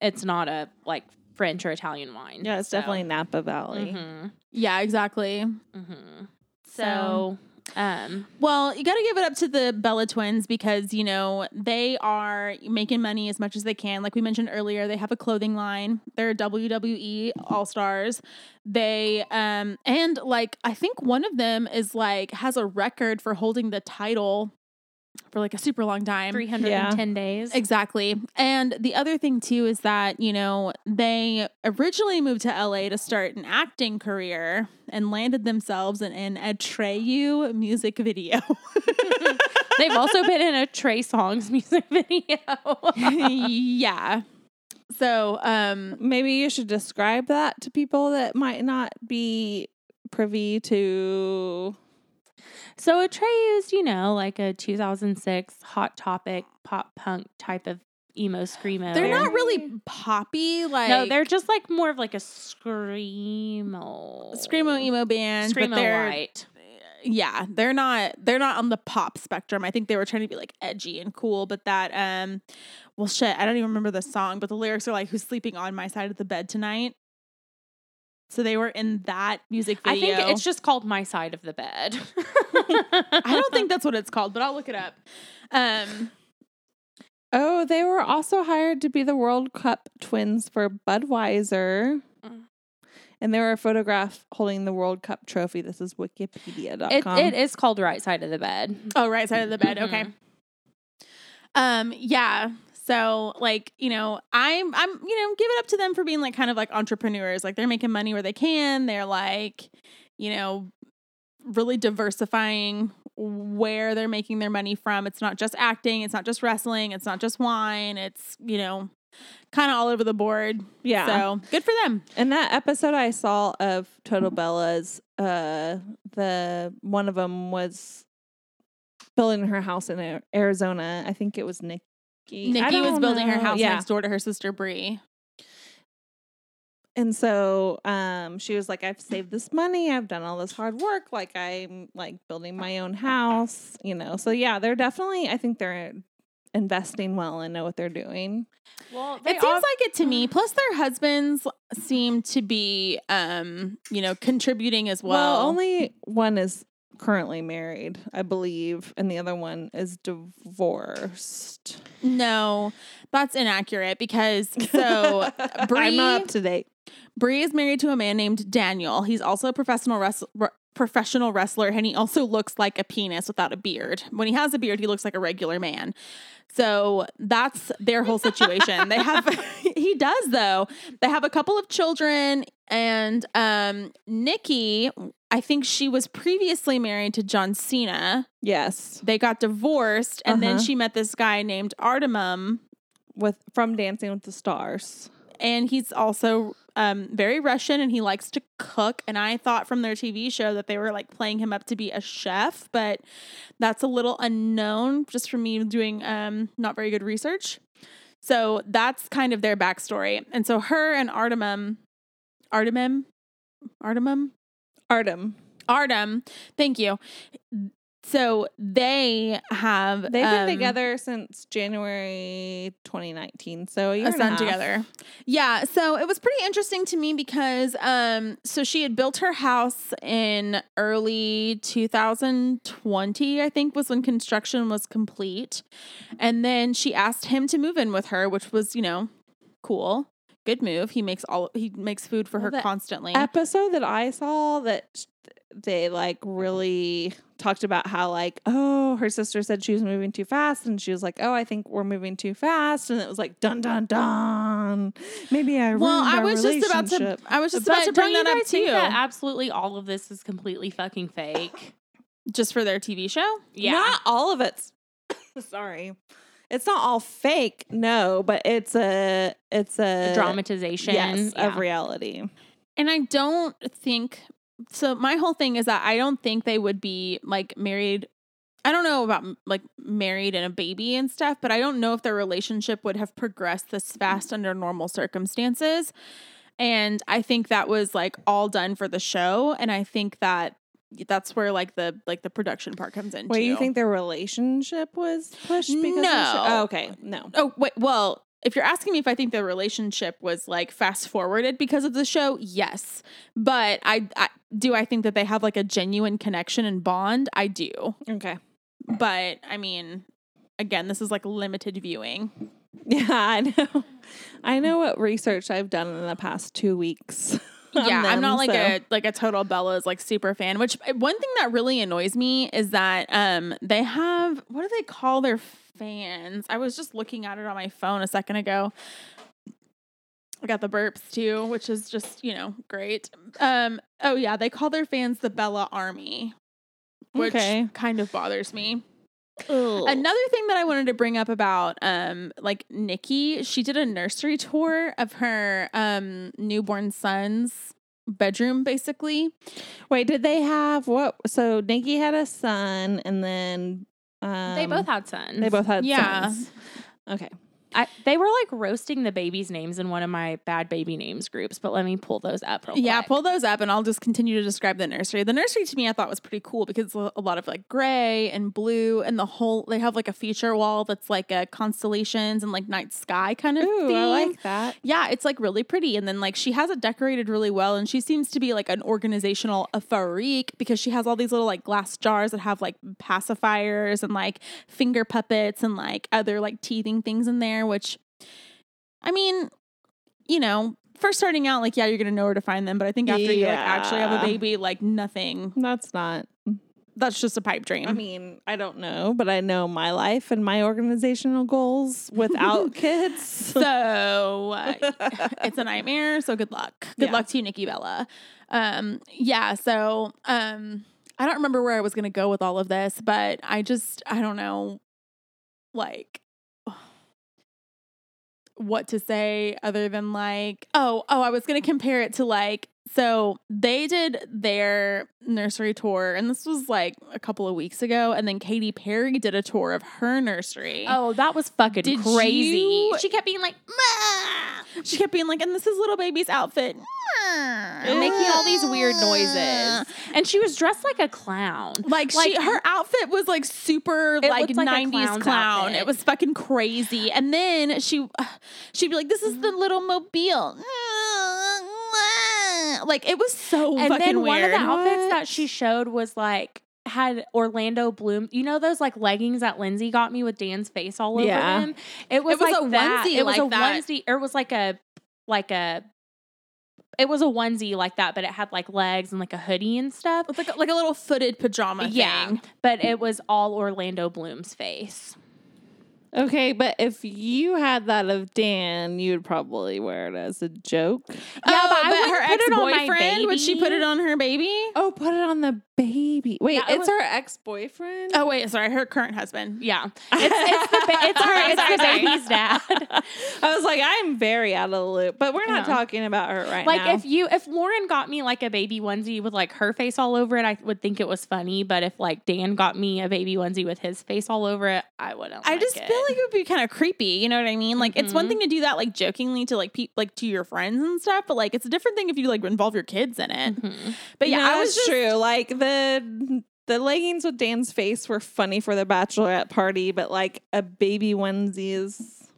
It's not a like French or Italian wine.
Yeah, it's
so-
definitely Napa Valley.
Mhm,
yeah, exactly.
mhm.
So-
So, um,
Well, you got to give it up to the Bella twins because, you know, they are making money as much as they can. Like we mentioned earlier, they have a clothing line. They're WWE All Stars. They, um, and like, I think one of them is like, has a record for holding the title for like a super long time.
310 days.
Exactly. And the other thing too is that, you know, they originally moved to LA to start an acting career and landed themselves in an Atreyu music video.
They've also been in a Trey Songz music video.
yeah. So, um
Maybe you should describe that to people that might not be privy to.
So Atreyu is, you know, like a 2006 hot topic pop punk type of emo screamo.
they're not really poppy like
No, they're just like more of like a screamo,
screamo emo band,
screamo
but they're
light.
yeah, they're not they're not on the pop spectrum. I think they were trying to be like edgy and cool, but that um well shit, I don't even remember the song, but the lyrics are like who's sleeping on my side of the bed tonight. So they were in that music video.
I think it's just called My Side of the Bed.
I don't think that's what it's called, but I'll look it up. Um
Oh, they were also hired to be the World Cup twins for Budweiser.
Mm.
And they were photographed holding the World Cup trophy. This is wikipedia.com.
it, it is called Right Side of the Bed.
oh right side of the bed. Okay. Um yeah. So like, you know, I'm I'm you know, give it up to them for being like kind of like entrepreneurs. Like they're making money where they can. They're like, you know, really diversifying where they're making their money from. It's not just acting, it's not just wrestling, it's not just wine. It's, you know, kind of all over the board.
yeah.
So, good for them.
In that episode I saw of Total Bellas, uh, the one of them was building her house in Arizona. I think it was Nikki.
Nikki was building her house
Yeah.
next door to her sister Brie.
And so um she was like, I've saved this money, I've done all this hard work, like I'm like building my own house, you know. So yeah, they're definitely I think they're investing well and know what they're doing.
Well,
it seems like it to me. Plus, their husbands seem to be, um, you know, contributing as well.
Well, only one is currently married, I believe, and the other one is divorced.
no, that's inaccurate because so Brie,
I'm not up to date.
Brie is married to a man named Daniel. He's also a professional wrestler. Professional wrestler, and he also looks like a penis without a beard. When he has a beard, he looks like a regular man. So that's their whole situation. they have, he does though. They have a couple of children, and um, Nikki, I think she was previously married to John Cena.
Yes,
They got divorced, and then
Uh-huh.
she met this guy named Artemum,
with from Dancing with the Stars.
and he's also um, very Russian, and he likes to cook. And I thought from their TV show that they were like playing him up to be a chef, but that's a little unknown just from me doing um, not very good research. So that's kind of their backstory. And so her and Artemum, Artemum, Artemum,
Artem.
Artem, thank you. So they have
They've been
um,
together since January 2019. So a
a son together. Yeah, so it was pretty interesting to me because um so she had built her house in early 2020, I think was when construction was complete. And then she asked him to move in with her, which was, you know, cool. Good move. He makes all he makes food for
Well,
her constantly.
episode that I saw that they like really talked about how like oh her sister said she was moving too fast and she was like oh I think we're moving too fast and it was like dun dun dun maybe I
well, I was just about to. I was just
but
about to bring that up
think
too.
that absolutely all of this is completely fucking fake?
just for their TV show?
Yeah.
not all of it's sorry it's not all fake no but it's a it's a
dramatization
yes
yeah.
of reality
And I don't think so. My whole thing is that I don't think they would be like married. I don't know about like married and a baby and stuff, but I don't know if their relationship would have progressed this fast under normal circumstances. And I think that was like all done for the show. And I think that that's where like the like the production part comes in.
Wait, you think their relationship was pushed because of?
No.
Oh, okay, no.
Oh wait, well, if you're asking me if I think the relationship was like fast forwarded because of the show, yes. But I, I do I think that they have like a genuine connection and bond. I do.
Okay.
But I mean, again, this is like limited viewing.
Yeah, I know. I know what research I've done in the past two weeks.
yeah, I'm not like
so-
a like a total Bella's like super fan. Which uh, one thing that really annoys me is that um they have what do they call their fans? I was just looking at it on my phone a second ago. I got the burps too, which is just you know great. Um oh yeah, they call their fans the Bella Army, which
Okay.
kind of bothers me. Another thing that I wanted to bring up about um like Nikki, she did a nursery tour of her um newborn son's bedroom basically.
Wait, did they have what? So Nikki had a son, and then um,
they both had sons.
They both had
Yeah.
sons. Okay.
I, they were like roasting the babies' names in one of my bad baby names groups, but let me pull those up real quick.
Yeah,
quick.
pull those up and I'll just continue to describe the nursery. The nursery to me I thought was pretty cool because a lot of like gray and blue and the whole they have like a feature wall that's like a constellations and like night sky kind of
Ooh,
theme.
I like that.
Yeah, it's like really pretty. And then like she has it decorated really well. And she seems to be like an organizational freak because she has all these little like glass jars that have like pacifiers and like finger puppets and like other like teething things in there, which I mean, you know, first starting out, like, yeah, you're gonna know where to find them. But I think after you like actually have a baby, like nothing.
That's not.
That's just a pipe dream.
I mean, I don't know, but I know my life and my organizational goals without kids.
so uh, it's a nightmare. So good luck. Good
Yeah.
luck to you, Nikki Bella. Um, yeah. So um, I don't remember where I was gonna go with all of this, but I just I don't know, like what to say other than like oh oh I was gonna compare it to like so they did their nursery tour and this was like a couple of weeks ago and then Katy Perry did a tour of her nursery.
Oh, that was fucking
Did
crazy.
you-
She kept being like, "Ma,"
She kept being like, and this is little baby's outfit.
and making all these weird noises. And she was dressed like a clown.
Like, she, her outfit was like super like
like
nineties clown.
outfit.
It was fucking crazy. And then she, she'd be like, "This is the mm-hmm. little mobile." Like it was so
and
fucking
then one of the outfits
What?
that she showed was like had Orlando Bloom. You know those like leggings that Lindsay got me with Dan's face all over
Yeah.
them. It was, it
was
like
a
that.
onesie
It was
like
a
that.
onesie. Or it was like a like a. It was a onesie like that, but it had like legs and like a hoodie and stuff.
It's like a, like a little footed pajama
Yeah,
thing.
but it was all Orlando Bloom's face.
Okay, but if you had that of Dan, you'd probably wear it as a joke.
Yeah,
oh,
but I
but
wouldn't
her
put it on my
boyfriend would she put it on her baby?
Oh, put it on the baby. Wait,
Yeah, it
it's
was-
her ex boyfriend.
Oh wait, sorry, her current husband.
Yeah, it's it's the ba- it's her it's
Sorry,
the baby's dad.
I was like, I'm very out of the loop, but we're not
Yeah.
talking about her right
like
now.
Like if you if Lauren got me like a baby onesie with like her face all over it, I would think it was funny. But if like Dan got me a baby onesie with his face all over it, I wouldn't.
I
like
just
it.
feel like it would be kind of creepy. You know what I mean? Like it's one
Mhm.
thing to do that like jokingly to like pe- like to your friends and stuff, but like it's a different thing if you like involve your kids in it.
Mhm.
But yeah,
No,
I was just,
true. Like the the leggings with Dan's face were funny for the bachelorette party, but like a baby onesie is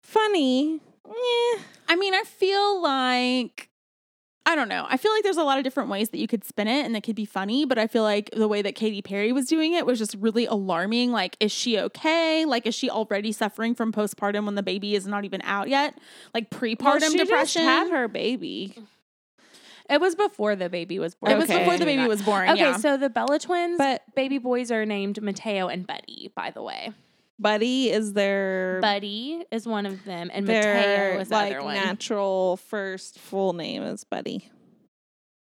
funny. Yeah.
I mean, I feel like I don't know. I feel like there's a lot of different ways that you could spin it and it could be funny, but I feel like the way that Katy Perry was doing it was just really alarming. Like, is she okay? Like, is she already suffering from postpartum when the baby is not even out yet? Like prepartum
Well, she
depression.
just had her baby.
It was before the baby was born.
it was
Okay.
before the baby was born.
Okay,
yeah.
so the Bella twins,
But-
baby boys are named Matteo and Buddy. By the way,
Buddy is their
Buddy is one of them, and
their
Matteo is the
like
other one.
natural first full name is Buddy.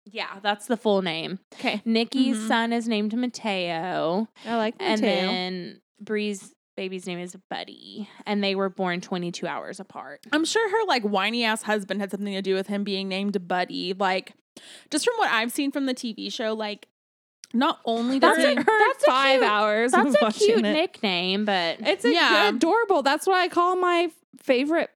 yeah, that's the full name.
okay.
Nikki's
Mhm.
son is named Matteo.
I like
that.
and
then Brie's baby's name is Buddy, and they were born 22 hours apart.
I'm sure her like whiny ass husband had something to do with him being named Buddy. Like, just from what I've seen from the TV show, like, not only does
That's
he,
a- that's
five
cute-
hours.
That's a cute
it.
nickname, but
It's a
Yeah.
adorable. That's what I call my favorite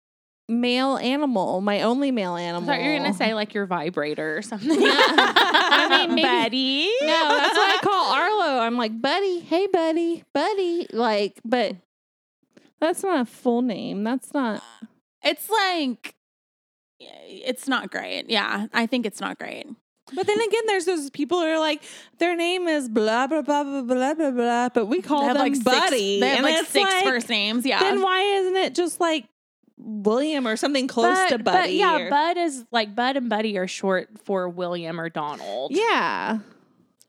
male animal, my only male
I
animal.
thought you were gonna say like your vibrator or something.
I mean, maybe-
Betty.
No, that's what I call Arlo. I'm like, buddy, hey, buddy, buddy. Like, but that's not a full name. That's not.
It's like it's not great. Yeah, I think it's not great.
But then again, there's those people who are like, their name is blah blah blah blah blah blah blah, but we call them
like
buddy.
Six, they have
and
like six
like,
first names. Yeah.
Then why isn't it just like William or something close
but,
to
but
buddy?
yeah,
or-
Bud is like Bud and Buddy are short for William or Donald.
yeah.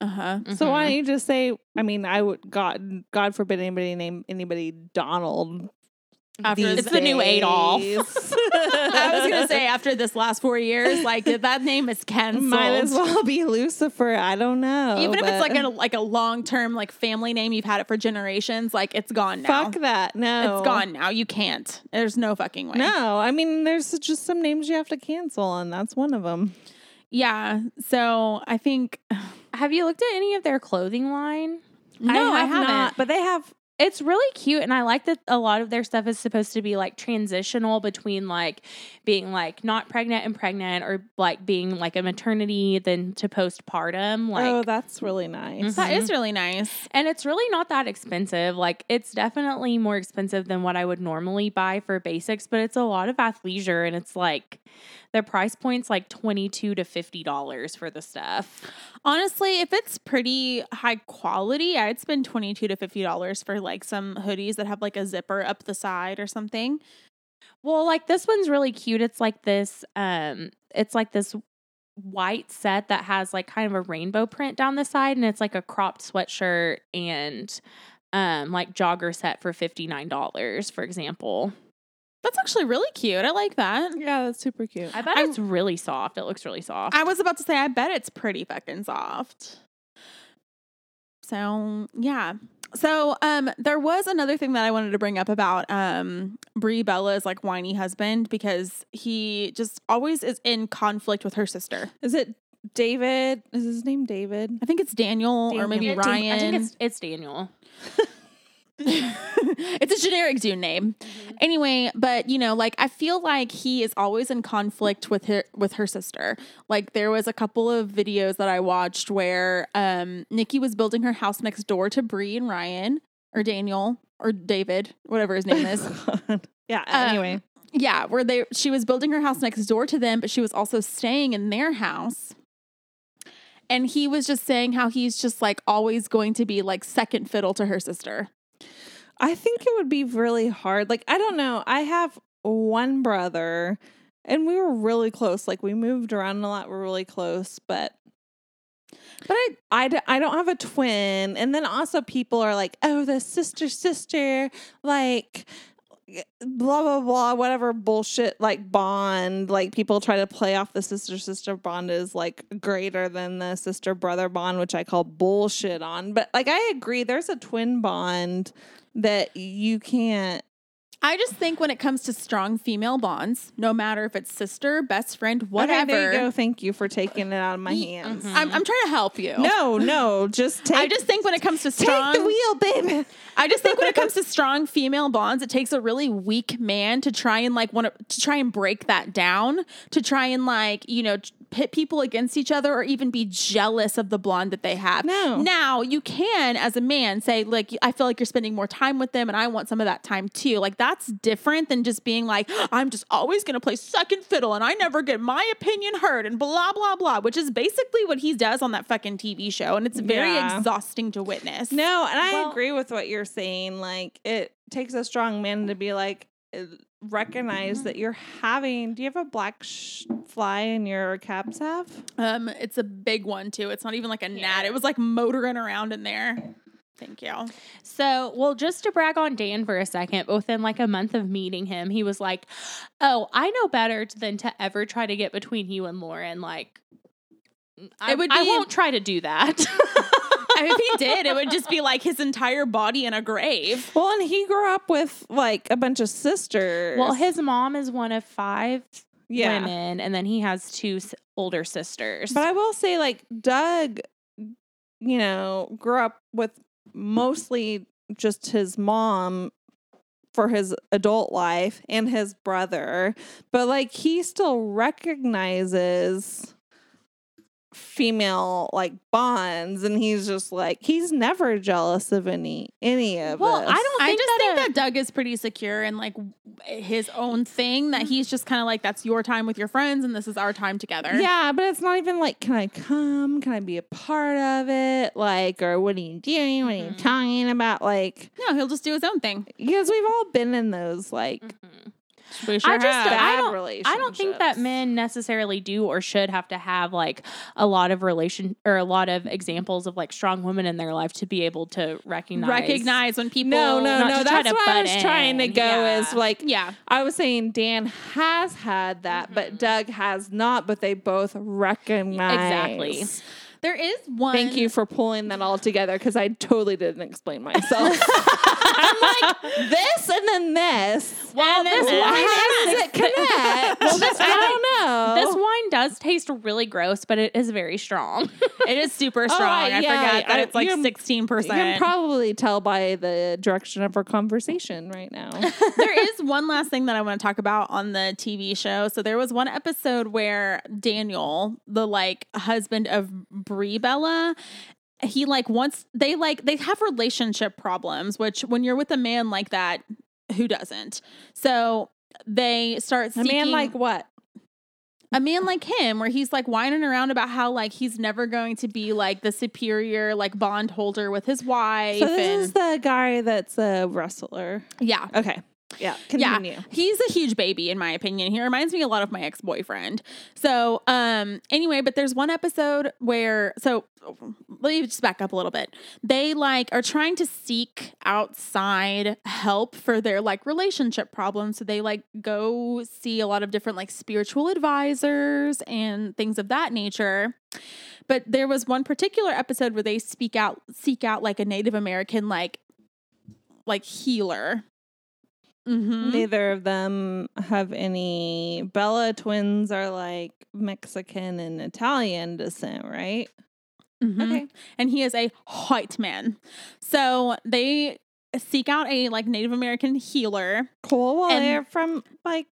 uh huh.
So why don't you just say? I mean, I would God God forbid anybody name anybody Donald.
After
these
It's the new Adolf.
days.
I was gonna say after this last four years, like that name is canceled.
Might as well be Lucifer. I don't know.
Even if it's like a like a long term like family name, you've had it for generations. Like it's gone now.
fuck that. No,
It's gone now. You can't. There's no fucking way.
No, I mean, there's just some names you have to cancel, and that's one of them.
Yeah. So I think
Have you looked at any of their clothing line?
no, I,
have
haven't.
not, but they have.
It's really cute, and I like that a lot of their stuff is supposed to be like transitional between like being like not pregnant and pregnant, or like being like a maternity then to postpartum. Like,
oh, that's really nice.
That
Mhm.
is really nice.
and it's really not that expensive. Like, it's definitely more expensive than what I would normally buy for basics, but it's a lot of athleisure, and it's like their price point's like twenty two to fifty dollars for the stuff.
Honestly, if it's pretty high quality, I'd spend twenty two to fifty dollars for like some hoodies that have like a zipper up the side or something.
Well, like this one's really cute. It's like this um it's like this white set that has like kind of a rainbow print down the side and it's like a cropped sweatshirt and um like jogger set for $59 for example.
That's actually really cute. I like that.
Yeah, that's super cute.
I bet
I-
it's really soft. It looks really soft.
I was about to say, I bet it's pretty fucking soft. So yeah. So um there was another thing that I wanted to bring up about um Brie Bella's like whiny husband because he just always is in conflict with her sister.
Is it David? Is his name David?
I think it's Daniel, or maybe Ryan.
I think it's it's Daniel.
it's a generic dude name. Anyway, but you know, like I feel like he is always in conflict with her with her sister. Like there was a couple of videos that I watched where um Nikki was building her house next door to Brie and Ryan or Daniel or David, whatever his name is.
yeah.
Um,
Anyway,
yeah, where they she was building her house next door to them, but she was also staying in their house. And he was just saying how he's just like always going to be like second fiddle to her sister.
I think it would be really hard. Like, I don't know. I have one brother, and we were really close. Like, we moved around a lot. We're really close, but. But I I don't have a twin. And then also people are like, oh, the sister, sister, like, blah, blah, blah, whatever bullshit, like bond. Like, people try to play off the sister, sister bond is like greater than the sister, brother bond, which I call bullshit on. But like, I agree, there's a twin bond that you can't.
I just think when it comes to strong female bonds, no matter if it's sister, best friend, whatever.
Okay, there you go. Thank you for taking it out of my
Ye-
hands.
I'm, I'm trying to help you.
No, no, just take.
I just think when it comes to strong, take
the wheel, baby.
I just think when it comes to strong female bonds, it takes a really weak man to try and like want to to try and break that down, to try and like you know pit people against each other, or even be jealous of the blonde that they have.
No.
Now you can, as a man, say like I feel like you're spending more time with them, and I want some of that time too. Like that's different than just being like I'm just always gonna play second fiddle, and I never get my opinion heard, and blah blah blah, which is basically what he does on that fucking TV show, and it's very
Yeah.
exhausting to witness.
No, and I
Well-
agree with what you're saying. Like, it takes a strong man to be like, uh, recognize that you're having. Do you have a black sh- fly in your cabs have?
Um, it's a big one too. It's not even like a gnat. It was like motoring around in there. Thank you.
So, well, just to brag on Dan for a second, within like a month of meeting him, he was like, "Oh, I know better than to ever try to get between you and Lauren. Like, I,
would
I won't try to do that."
if he did, it would just be like his entire body in a grave.
Well, and he grew up with like a bunch of sisters.
well, his mom is one of five
yeah.
women, and then he has two older sisters.
But I will say, like, Doug, you know, grew up with mostly just his mom for his adult life and his brother, but like he still recognizes female like bonds and he's just like he's never jealous of any any of
Well,
us.
I don't
I just
that
think
a-
that Doug is pretty secure and like his own thing. That he's just kind of like that's your time with your friends, and this is our time together.
Yeah, but it's not even like, can I come? Can I be a part of it? Like, or what are you doing? What are you
Mhm.
talking about? Like,
no, he'll just do his own thing.
because we've all been in those like
Mhm.
We sure
I just
have.
I don't. I don't think that men necessarily do or should have to have like a lot of relation or a lot of examples of like strong women in their life to be able to recognize.
recognize when people.
No, no, no. That's
to
what I
butt
was trying to go.
Yeah.
Is like,
Yeah,
I was saying Dan has had that, but
Mhm.
Doug has not. But they both recognize
Exactly.
There is one.
Thank you for pulling that all together because I totally didn't explain myself. I'm like this and then this.
Well,
And
this
this.
wine
How does it connect?
Well, this
I don't know.
This wine does taste really gross, but it is very strong.
It is super
Oh,
strong. I
yeah,
forget that
I-
it's like sixteen percent.
you can probably tell by the direction of our conversation right now.
there is one last thing that I want to talk about on the TV show. So there was one episode where Daniel, the like husband of Brie Bella, he like wants they like they have relationship problems, which when you're with a man like that, who doesn't? So they start
a man like what?
a man like him where he's like whining around about how like he's never going to be like the superior like bond holder with his wife
So this
and
is the guy that's a wrestler.
yeah
Okay. Yeah. Continue.
Yeah, he's a huge baby in my opinion. He reminds me a lot of my ex-boyfriend. So, um anyway, but there's one episode where so let me just back up a little bit. They like are trying to seek outside help for their like relationship problems. So they like go see a lot of different like spiritual advisors and things of that nature. But there was one particular episode where they speak out seek out like a Native American like like healer. Mm-hmm.
Neither of them have any. Bella twins are like Mexican and Italian descent, right?
Mhm.
Okay.
And he is a white man. So they seek out a like Native American healer.
Cool. Well,
And-
they're from like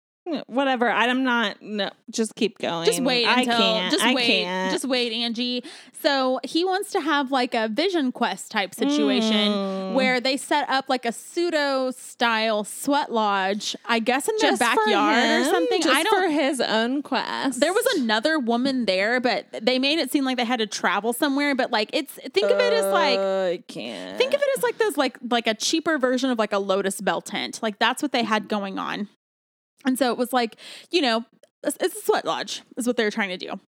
whatever. I'm not. No, just keep going.
Just wait
I can't.
just
I
wait.
Can't.
Just wait, Angie. So he wants to have like a vision quest type situation
Mm.
where they set up like a pseudo style sweat lodge, I guess in their
Just
backyard or something.
Just
I don't
for his own quest.
there was another woman there, but they made it seem like they had to travel somewhere. But like it's think of it as like
I can't.
Think of it as like those like like a cheaper version of like a Lotus Belle tent. Like that's what they had going on. And so it was like, you know, it's a sweat lodge is what they're trying to do.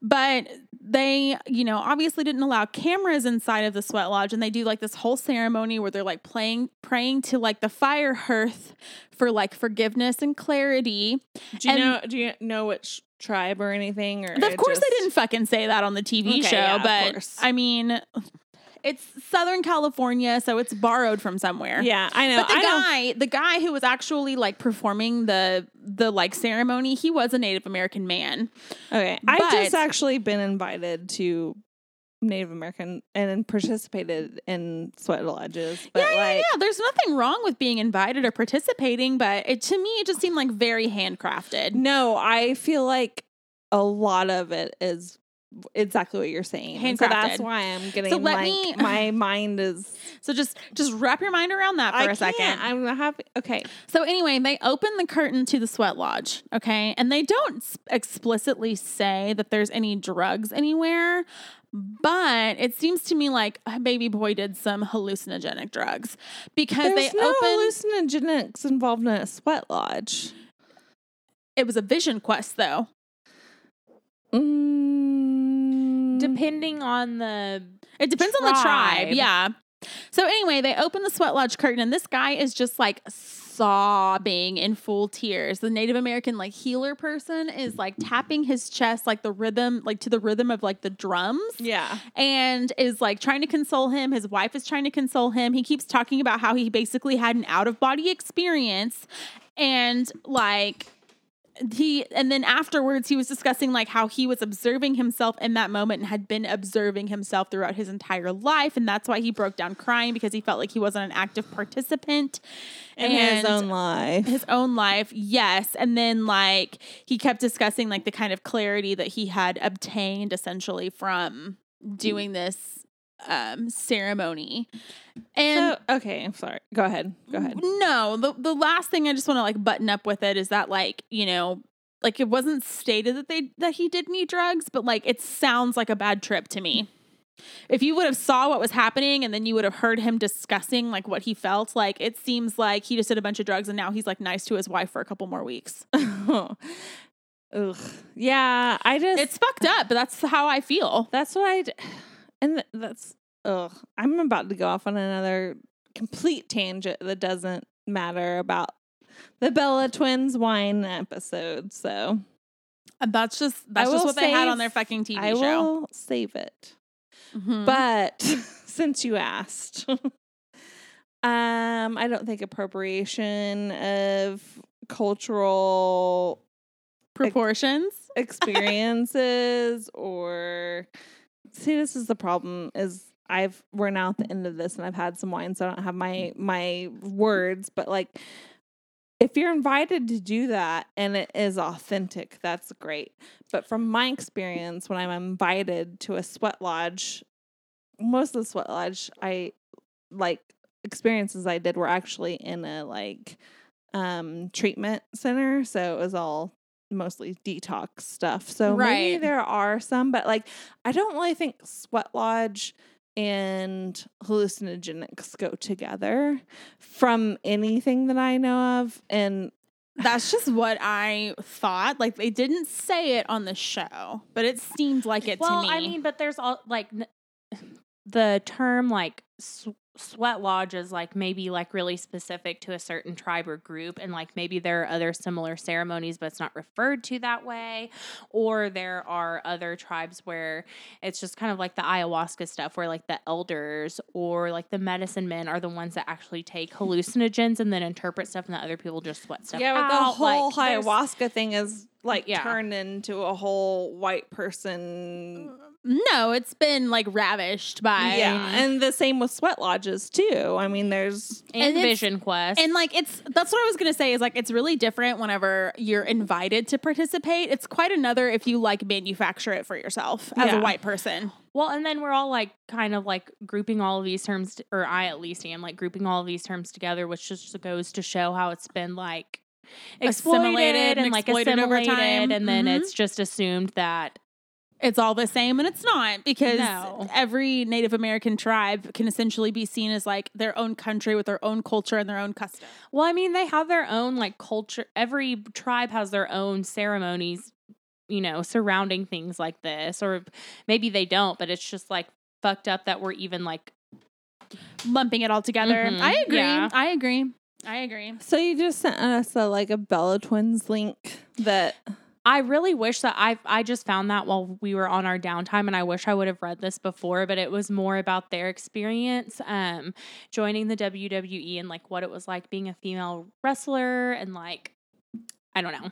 But they, you know, obviously didn't allow cameras inside of the sweat lodge and they do like this whole ceremony where they're like playing praying to like the fire hearth for like forgiveness and clarity.
Do you
and-
know? Do you know which tribe or anything? Or
Of course, they didn't fucking say that on the TV
Okay,
show,
yeah,
but. I mean, it's Southern California, so it's borrowed from somewhere.
Yeah, I know.
But the
I know.
guy, the guy who was actually like performing the the like ceremony, he was a Native American man.
Okay, I've just actually been invited to Native American and participated in sweat lodges, but
yeah,
like.
yeah, yeah. There's nothing wrong with being invited or participating, but it, to me, it just seemed like very handcrafted.
No, I feel like a lot of it is exactly what you're saying. And So that's why I'm getting
So let
like
me-
my mind is
So just just wrap your mind around that for
I
a second.
I'm happy. Okay.
So anyway, they open the curtain to the sweat lodge, okay? And they don't explicitly say that there's any drugs anywhere, but it seems to me like baby boy did some hallucinogenic drugs because
There's
they
no
opened
hallucinogenics involved in a sweat lodge.
it was a vision quest though.
Mm, Mm-hmm.
Depending on the
It depends on the tribe.
Tribe.
Yeah. So anyway, they open the sweat lodge curtain and this guy is just like sobbing in full tears. The Native American like healer person is like tapping his chest like the rhythm like to the rhythm of like the drums.
yeah.
and is like trying to console him. His wife is trying to console him. He keeps talking about how he basically had an out of body experience and like he and then afterwards he was discussing like how he was observing himself in that moment and had been observing himself throughout his entire life. And that's why he broke down crying because he felt like he wasn't an active participant.
In his own life.
his own life yes. And then like he kept discussing like the kind of clarity that he had obtained essentially from doing this um ceremony and
so, okay, I'm sorry. Go ahead. Go ahead.
no, the the last thing I just want to like button up with it is that like, you know, like it wasn't stated that they that he did need drugs, but like it sounds like a bad trip to me. If you would have saw what was happening and then you would have heard him discussing like what he felt, like it seems like he just did a bunch of drugs and now he's like nice to his wife for a couple more weeks.
Ugh. Yeah, I just
It's fucked up, but that's how I feel.
that's what I d- and th- that's ugh. I'm about to go off on another complete tangent that doesn't matter about the Bella Twins wine episode. So
that's just that's just what they had on their fucking TV
I
show.
will save it.
Mhm.
But since you asked, um, I don't think appropriation of cultural
proportions.
experiences or see this is the problem is I've we're now at the end of this and I've had some wine so I don't have my my words but like if you're invited to do that and it is authentic that's great. But from my experience when I'm invited to a sweat lodge most of the sweat lodge I like experiences I did were actually in a like um treatment center so it was all mostly detox stuff so maybe there are some but like i don't really think sweat lodge and hallucinogenics go together from anything that i know of and
That's just what I thought. Like they didn't say it on the show, but it seemed like it
well,
to me.
I mean, but there's all like n- the term like s- sweat lodge is like maybe like really specific to a certain tribe or group, and like maybe there are other similar ceremonies, but it's not referred to that way. Or there are other tribes where it's just kind of like the ayahuasca stuff, where like the elders or like the medicine men are the ones that actually take hallucinogens and then interpret stuff, and the other people just sweat stuff
yeah but the whole
Like,
ayahuasca thing is like
Yeah.
turned into a whole white person uh,
no, it's been like ravished by
yeah and the same with sweat lodges too i mean there's
and,
and
Vision Quest,
And like it's that's what I was gonna say is like it's really different whenever you're invited to participate. It's quite another if you like manufacture it for yourself as
Yeah.
a white person.
Well, and then we're all like kind of like grouping all of these terms, or I at least am like grouping all of these terms together, which just goes to show how it's been like exploited
Assimilated
and,
and
like
exploited over
assimilated,
time.
and then
Mhm.
it's just assumed that
It's all the same and it's not because
No.
every Native American tribe can essentially be seen as like their own country with their own culture and their own custom.
well, I mean, they have their own like culture. Every tribe has their own ceremonies, you know, surrounding things like this, or maybe they don't, but it's just like fucked up that we're even like
Lumping it all together.
Mhm.
I agree.
Yeah.
I agree. I agree.
so you just sent us a like a bella twins link that
I really wish that I I just found that while we were on our downtime, and I wish I would have read this before. But it was more about their experience um, joining the WWE and like what it was like being a female wrestler, and like I don't know.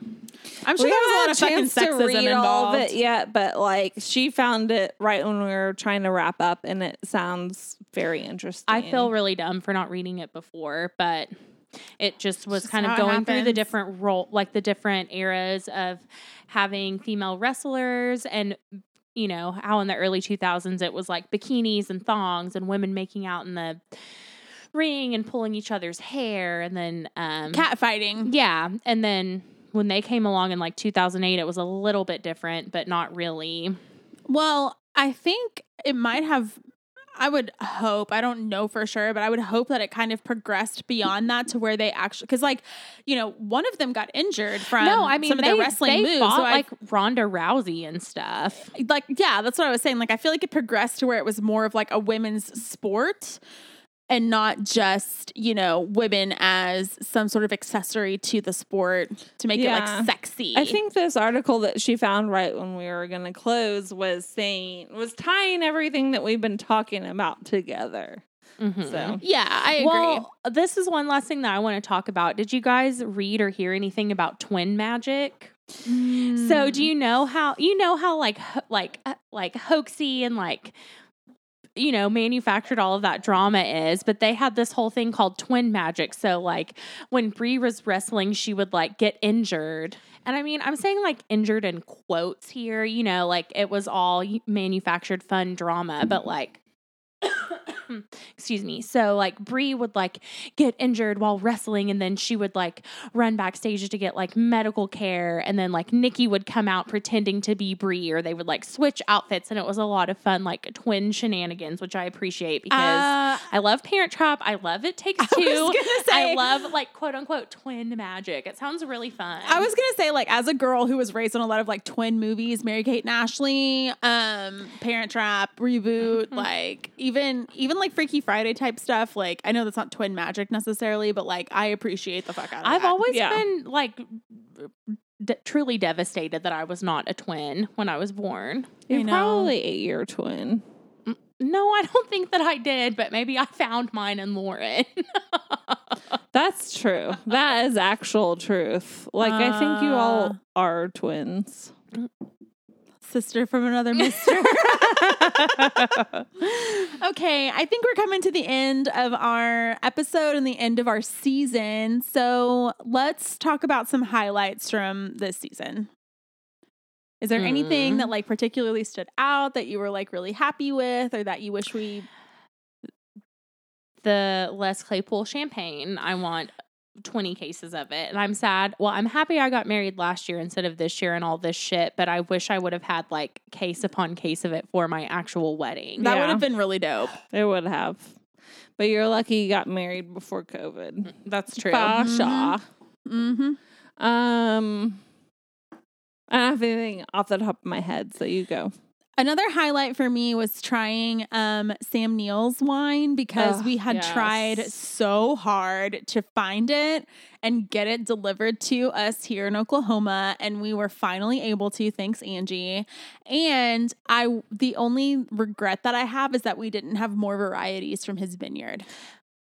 I'm sure
we
there was a lot of fucking sexism involved.
all of it yet, but like she found it right when we were trying to wrap up, and it sounds very interesting.
I feel really dumb for not reading it before, but it just was
just
kind of going through the different role, like the different eras of having female wrestlers and you know how in the early 2000s it was like bikinis and thongs and women making out in the ring and pulling each other's hair and then um
Cat fighting.
yeah and then when they came along in like 2008 it was a little bit different but not really
Well, I think it might have. I would hope. I don't know for sure, but I would hope that it kind of progressed beyond that to where they actually, because like, you know, one of them got injured from
no i mean
some of
they,
their wrestling moves.
fought
so I-
like ronda rousey and stuff
like yeah that's what i was saying like i feel like it progressed to where it was more of like a women's sport and not just you know women as some sort of accessory to the sport to make it like sexy
I think this article that she found right when we were going to close was saying was tying everything that we've been talking about together.
Mhm.
So
yeah i agree
Well, this is one last thing that I want to talk about. Did you guys read or hear anything about twin magic? So do you know how you know how like ho- like uh, like hoaxy and like you know manufactured all of that drama is, but they had this whole thing called twin magic. So like when Brie was wrestling, she would like get injured. And I mean, I'm saying like injured in quotes here, you know, like it was all manufactured fun drama, but like excuse me. So like Brie would like get injured while wrestling and then she would like run backstage to get like medical care and then like Nikki would come out pretending to be Brie or they would like switch outfits and it was a lot of fun like twin shenanigans which I appreciate because
Uh,
I love Parent Trap. I love It Takes
I
Two.
gonna
I love like quote unquote twin magic. It sounds really fun.
I was gonna say, like, as a girl who was raised on a lot of like twin movies, Mary Kate and Ashley, um, Parent Trap, reboot, like even even like Freaky Friday type stuff. Like, I know that's not twin magic necessarily, but like I appreciate the fuck out of it.
I've
that.
always
Yeah.
been like d- truly devastated that I was not a twin when I was born.
You
I know.
probably ate your twin.
No, I don't think that I did, but maybe I found mine in Lauren.
That's true. That is actual truth. Like I think you
Uh.
all are twins.
Sister from another mister. okay, I think we're coming to the end of our episode and the end of our season. So let's talk about some highlights from this season. Is there anything
Mm.
that like particularly stood out that you were like really happy with or that you wish we
the Les Claypool champagne, I want 20 cases of it. And I'm sad. Well, I'm happy I got married last year instead of this year and all this shit, but I wish I would have had like case upon case of it for my actual wedding.
that
Yeah.
would have been really dope.
It would have. But you're lucky you got married before COVID.
That's true.
Fasha.
Mm-hmm.
Um I don't have anything off the top of my head, so you go.
Another highlight for me was trying um, Sam Neill's wine because
Ugh,
we had tried so hard to find it and get it delivered to us here in Oklahoma, and we were finally able to. Thanks, Angie. And I, the only regret that I have is that we didn't have more varieties from his vineyard.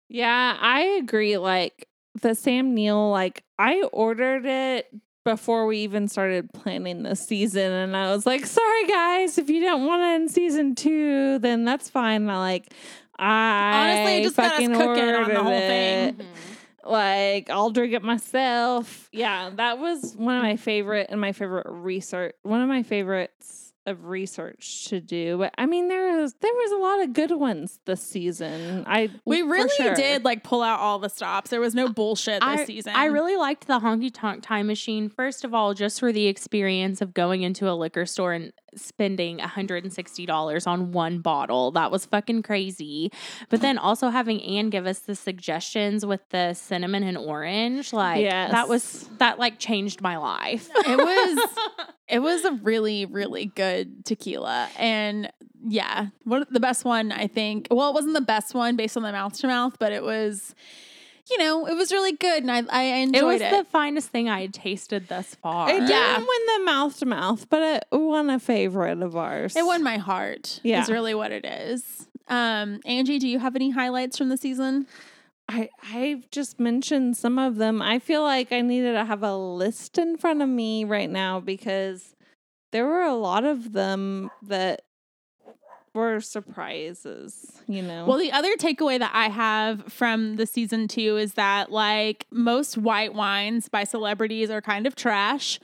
Yeah, I agree. Like the Sam Neill, like I ordered it before we even started planning the season, and I was like, "Sorry, guys, if you don't want it in season two, then that's fine." And I like, I
Honestly, it just got us cooking on the whole thing.
it. Mm-hmm. Like, I'll drink it myself. Yeah, that was one of my favorite and my favorite research. One of my favorites of research to do. But I mean, there was there was a lot of good ones this season. I
We really
sure.
did like pull out all the stops. There was no bullshit this
I,
season.
I really liked the honky tonk time machine. First of all, just for the experience of going into a liquor store and spending $160 on one bottle. That was fucking crazy. But then also having Anne give us the suggestions with the cinnamon and orange, like that was that like changed my life.
it was it was a really really good tequila and yeah one the best one i think well it wasn't the best one based on the mouth to mouth but it was you know it was really good and i i
it
enjoyed
was
it,
the finest thing I had tasted thus far.
It
Yeah.
didn't win the mouth to mouth, but it won a favorite of ours.
it won my heart
Yeah.
is really what it is um angie do you have any highlights from the season
I I've just mentioned some of them. I feel like I needed to have a list in front of me right now because there were a lot of them that were surprises. You know.
Well, the other takeaway that I have from the season two is that like most white wines by celebrities are kind of trash,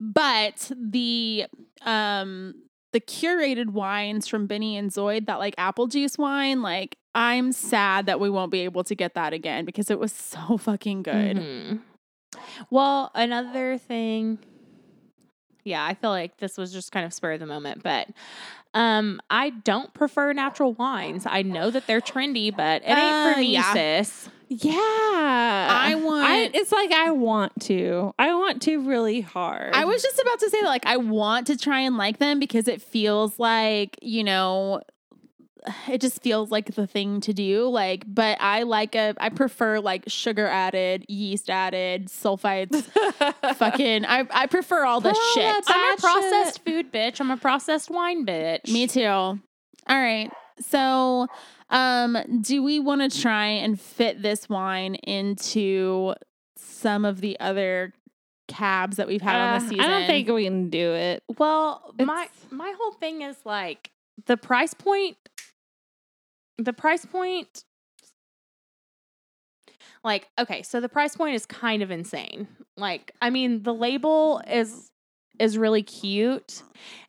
but the um the curated wines from Benny and Zoid, that like apple juice wine, like I'm sad that we won't be able to get that again because it was so fucking good.
Mhm. Well, another thing, yeah, I feel like this was just kind of spur of the moment, but um, I don't prefer natural wines. I know that they're trendy, but it ain't
Uh,
for me,
yeah.
sis.
yeah.
I want-
I, it's like I want to. I want to really hard.
I was just about to say that like I want to try and like them because it feels like, you know, it just feels like the thing to do. Like, but I like a I prefer like sugar added, yeast added, sulfites, fucking I I prefer all the
Girl,
shit.
I'm a
Bad
processed food bitch. I'm a processed wine bitch.
Me too. All right. So, um, do we want to try and fit this wine into some of the other cabs that we've had on the season.
I don't think we can do it.
Well, my my whole thing is like the price point. The price point. Like, okay, so the price point is kind of insane. Like, I mean, the label is is really cute,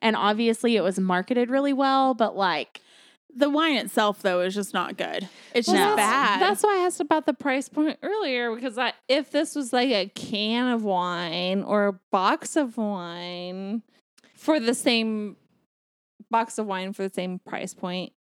and obviously it was marketed really well. But like,
the wine itself though is just not good. It's
Well,
just
that's-
bad.
That's why I asked about the price point earlier because I, if this was like a can of wine or a box of wine for the same box of wine for the same price point,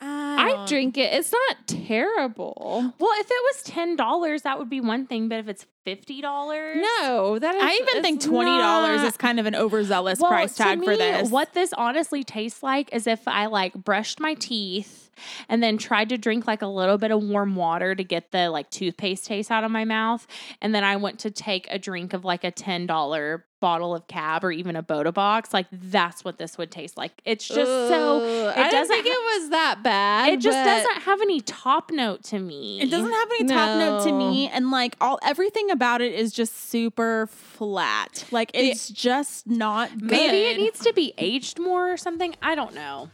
I
um,
drink it. It's not terrible.
well, if it was ten dollars, that would be one thing. But if it's fifty dollars,
No, that is.
I even think twenty dollars is kind of an overzealous
Well,
price tag for this.
What this honestly tastes like is if I like brushed my teeth and then tried to drink like a little bit of warm water to get the like toothpaste taste out of my mouth. And then I went to take a drink of like a $10 bottle of cab or even a Bota Box. Like that's what this would taste like. It's just so it
I don't
doesn't
think it was that bad.
it just doesn't have any top note to me.
It doesn't have any top note to me, and like all everything about it is just super flat. Like it's just not good.
Maybe it needs to be aged more or something. I don't know.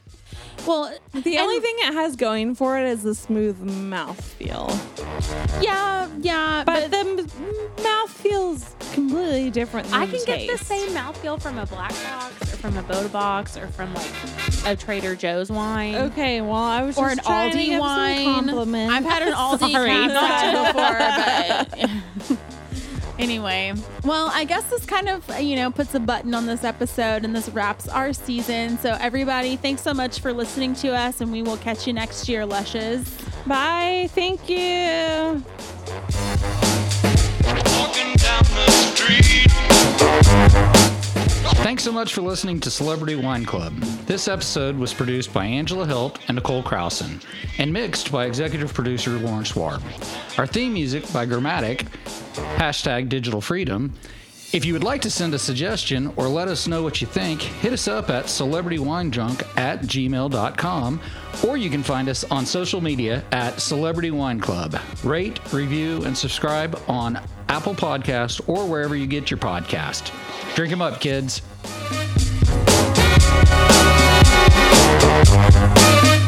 Well,
The only thing it has going for it is the smooth mouth feel.
yeah, yeah,
But, the m- mouth feels completely different than
I can get the same mouth feel from a black box or from a Bota Box or from like a Trader Joe's wine.
Okay, well, I was
or
just
an
trying to
Aldi wine. I've had an Aldi
Sorry.
before, but anyway. Well, I guess this kind of you know puts a button on this episode, and this wraps our season. So everybody, thanks so much for listening to us, and we will catch you next year, Lushes.
Bye. Thank you.
Walking down the street.
Thanks so much for listening to Celebrity Wine Club. This episode was produced by Angela Hilt and Nicole Krausen and mixed by executive producer Lawrence Warb. Our theme music by Grammatik, hashtag digital freedom. If you would like to send a suggestion or let us know what you think, hit us up at celebritywinejunk at gmail.com or you can find us on social media at Celebrity Wine Club. Rate, review, and subscribe on Apple Podcasts or wherever you get your podcast. Drink 'em up, kids. Thank you.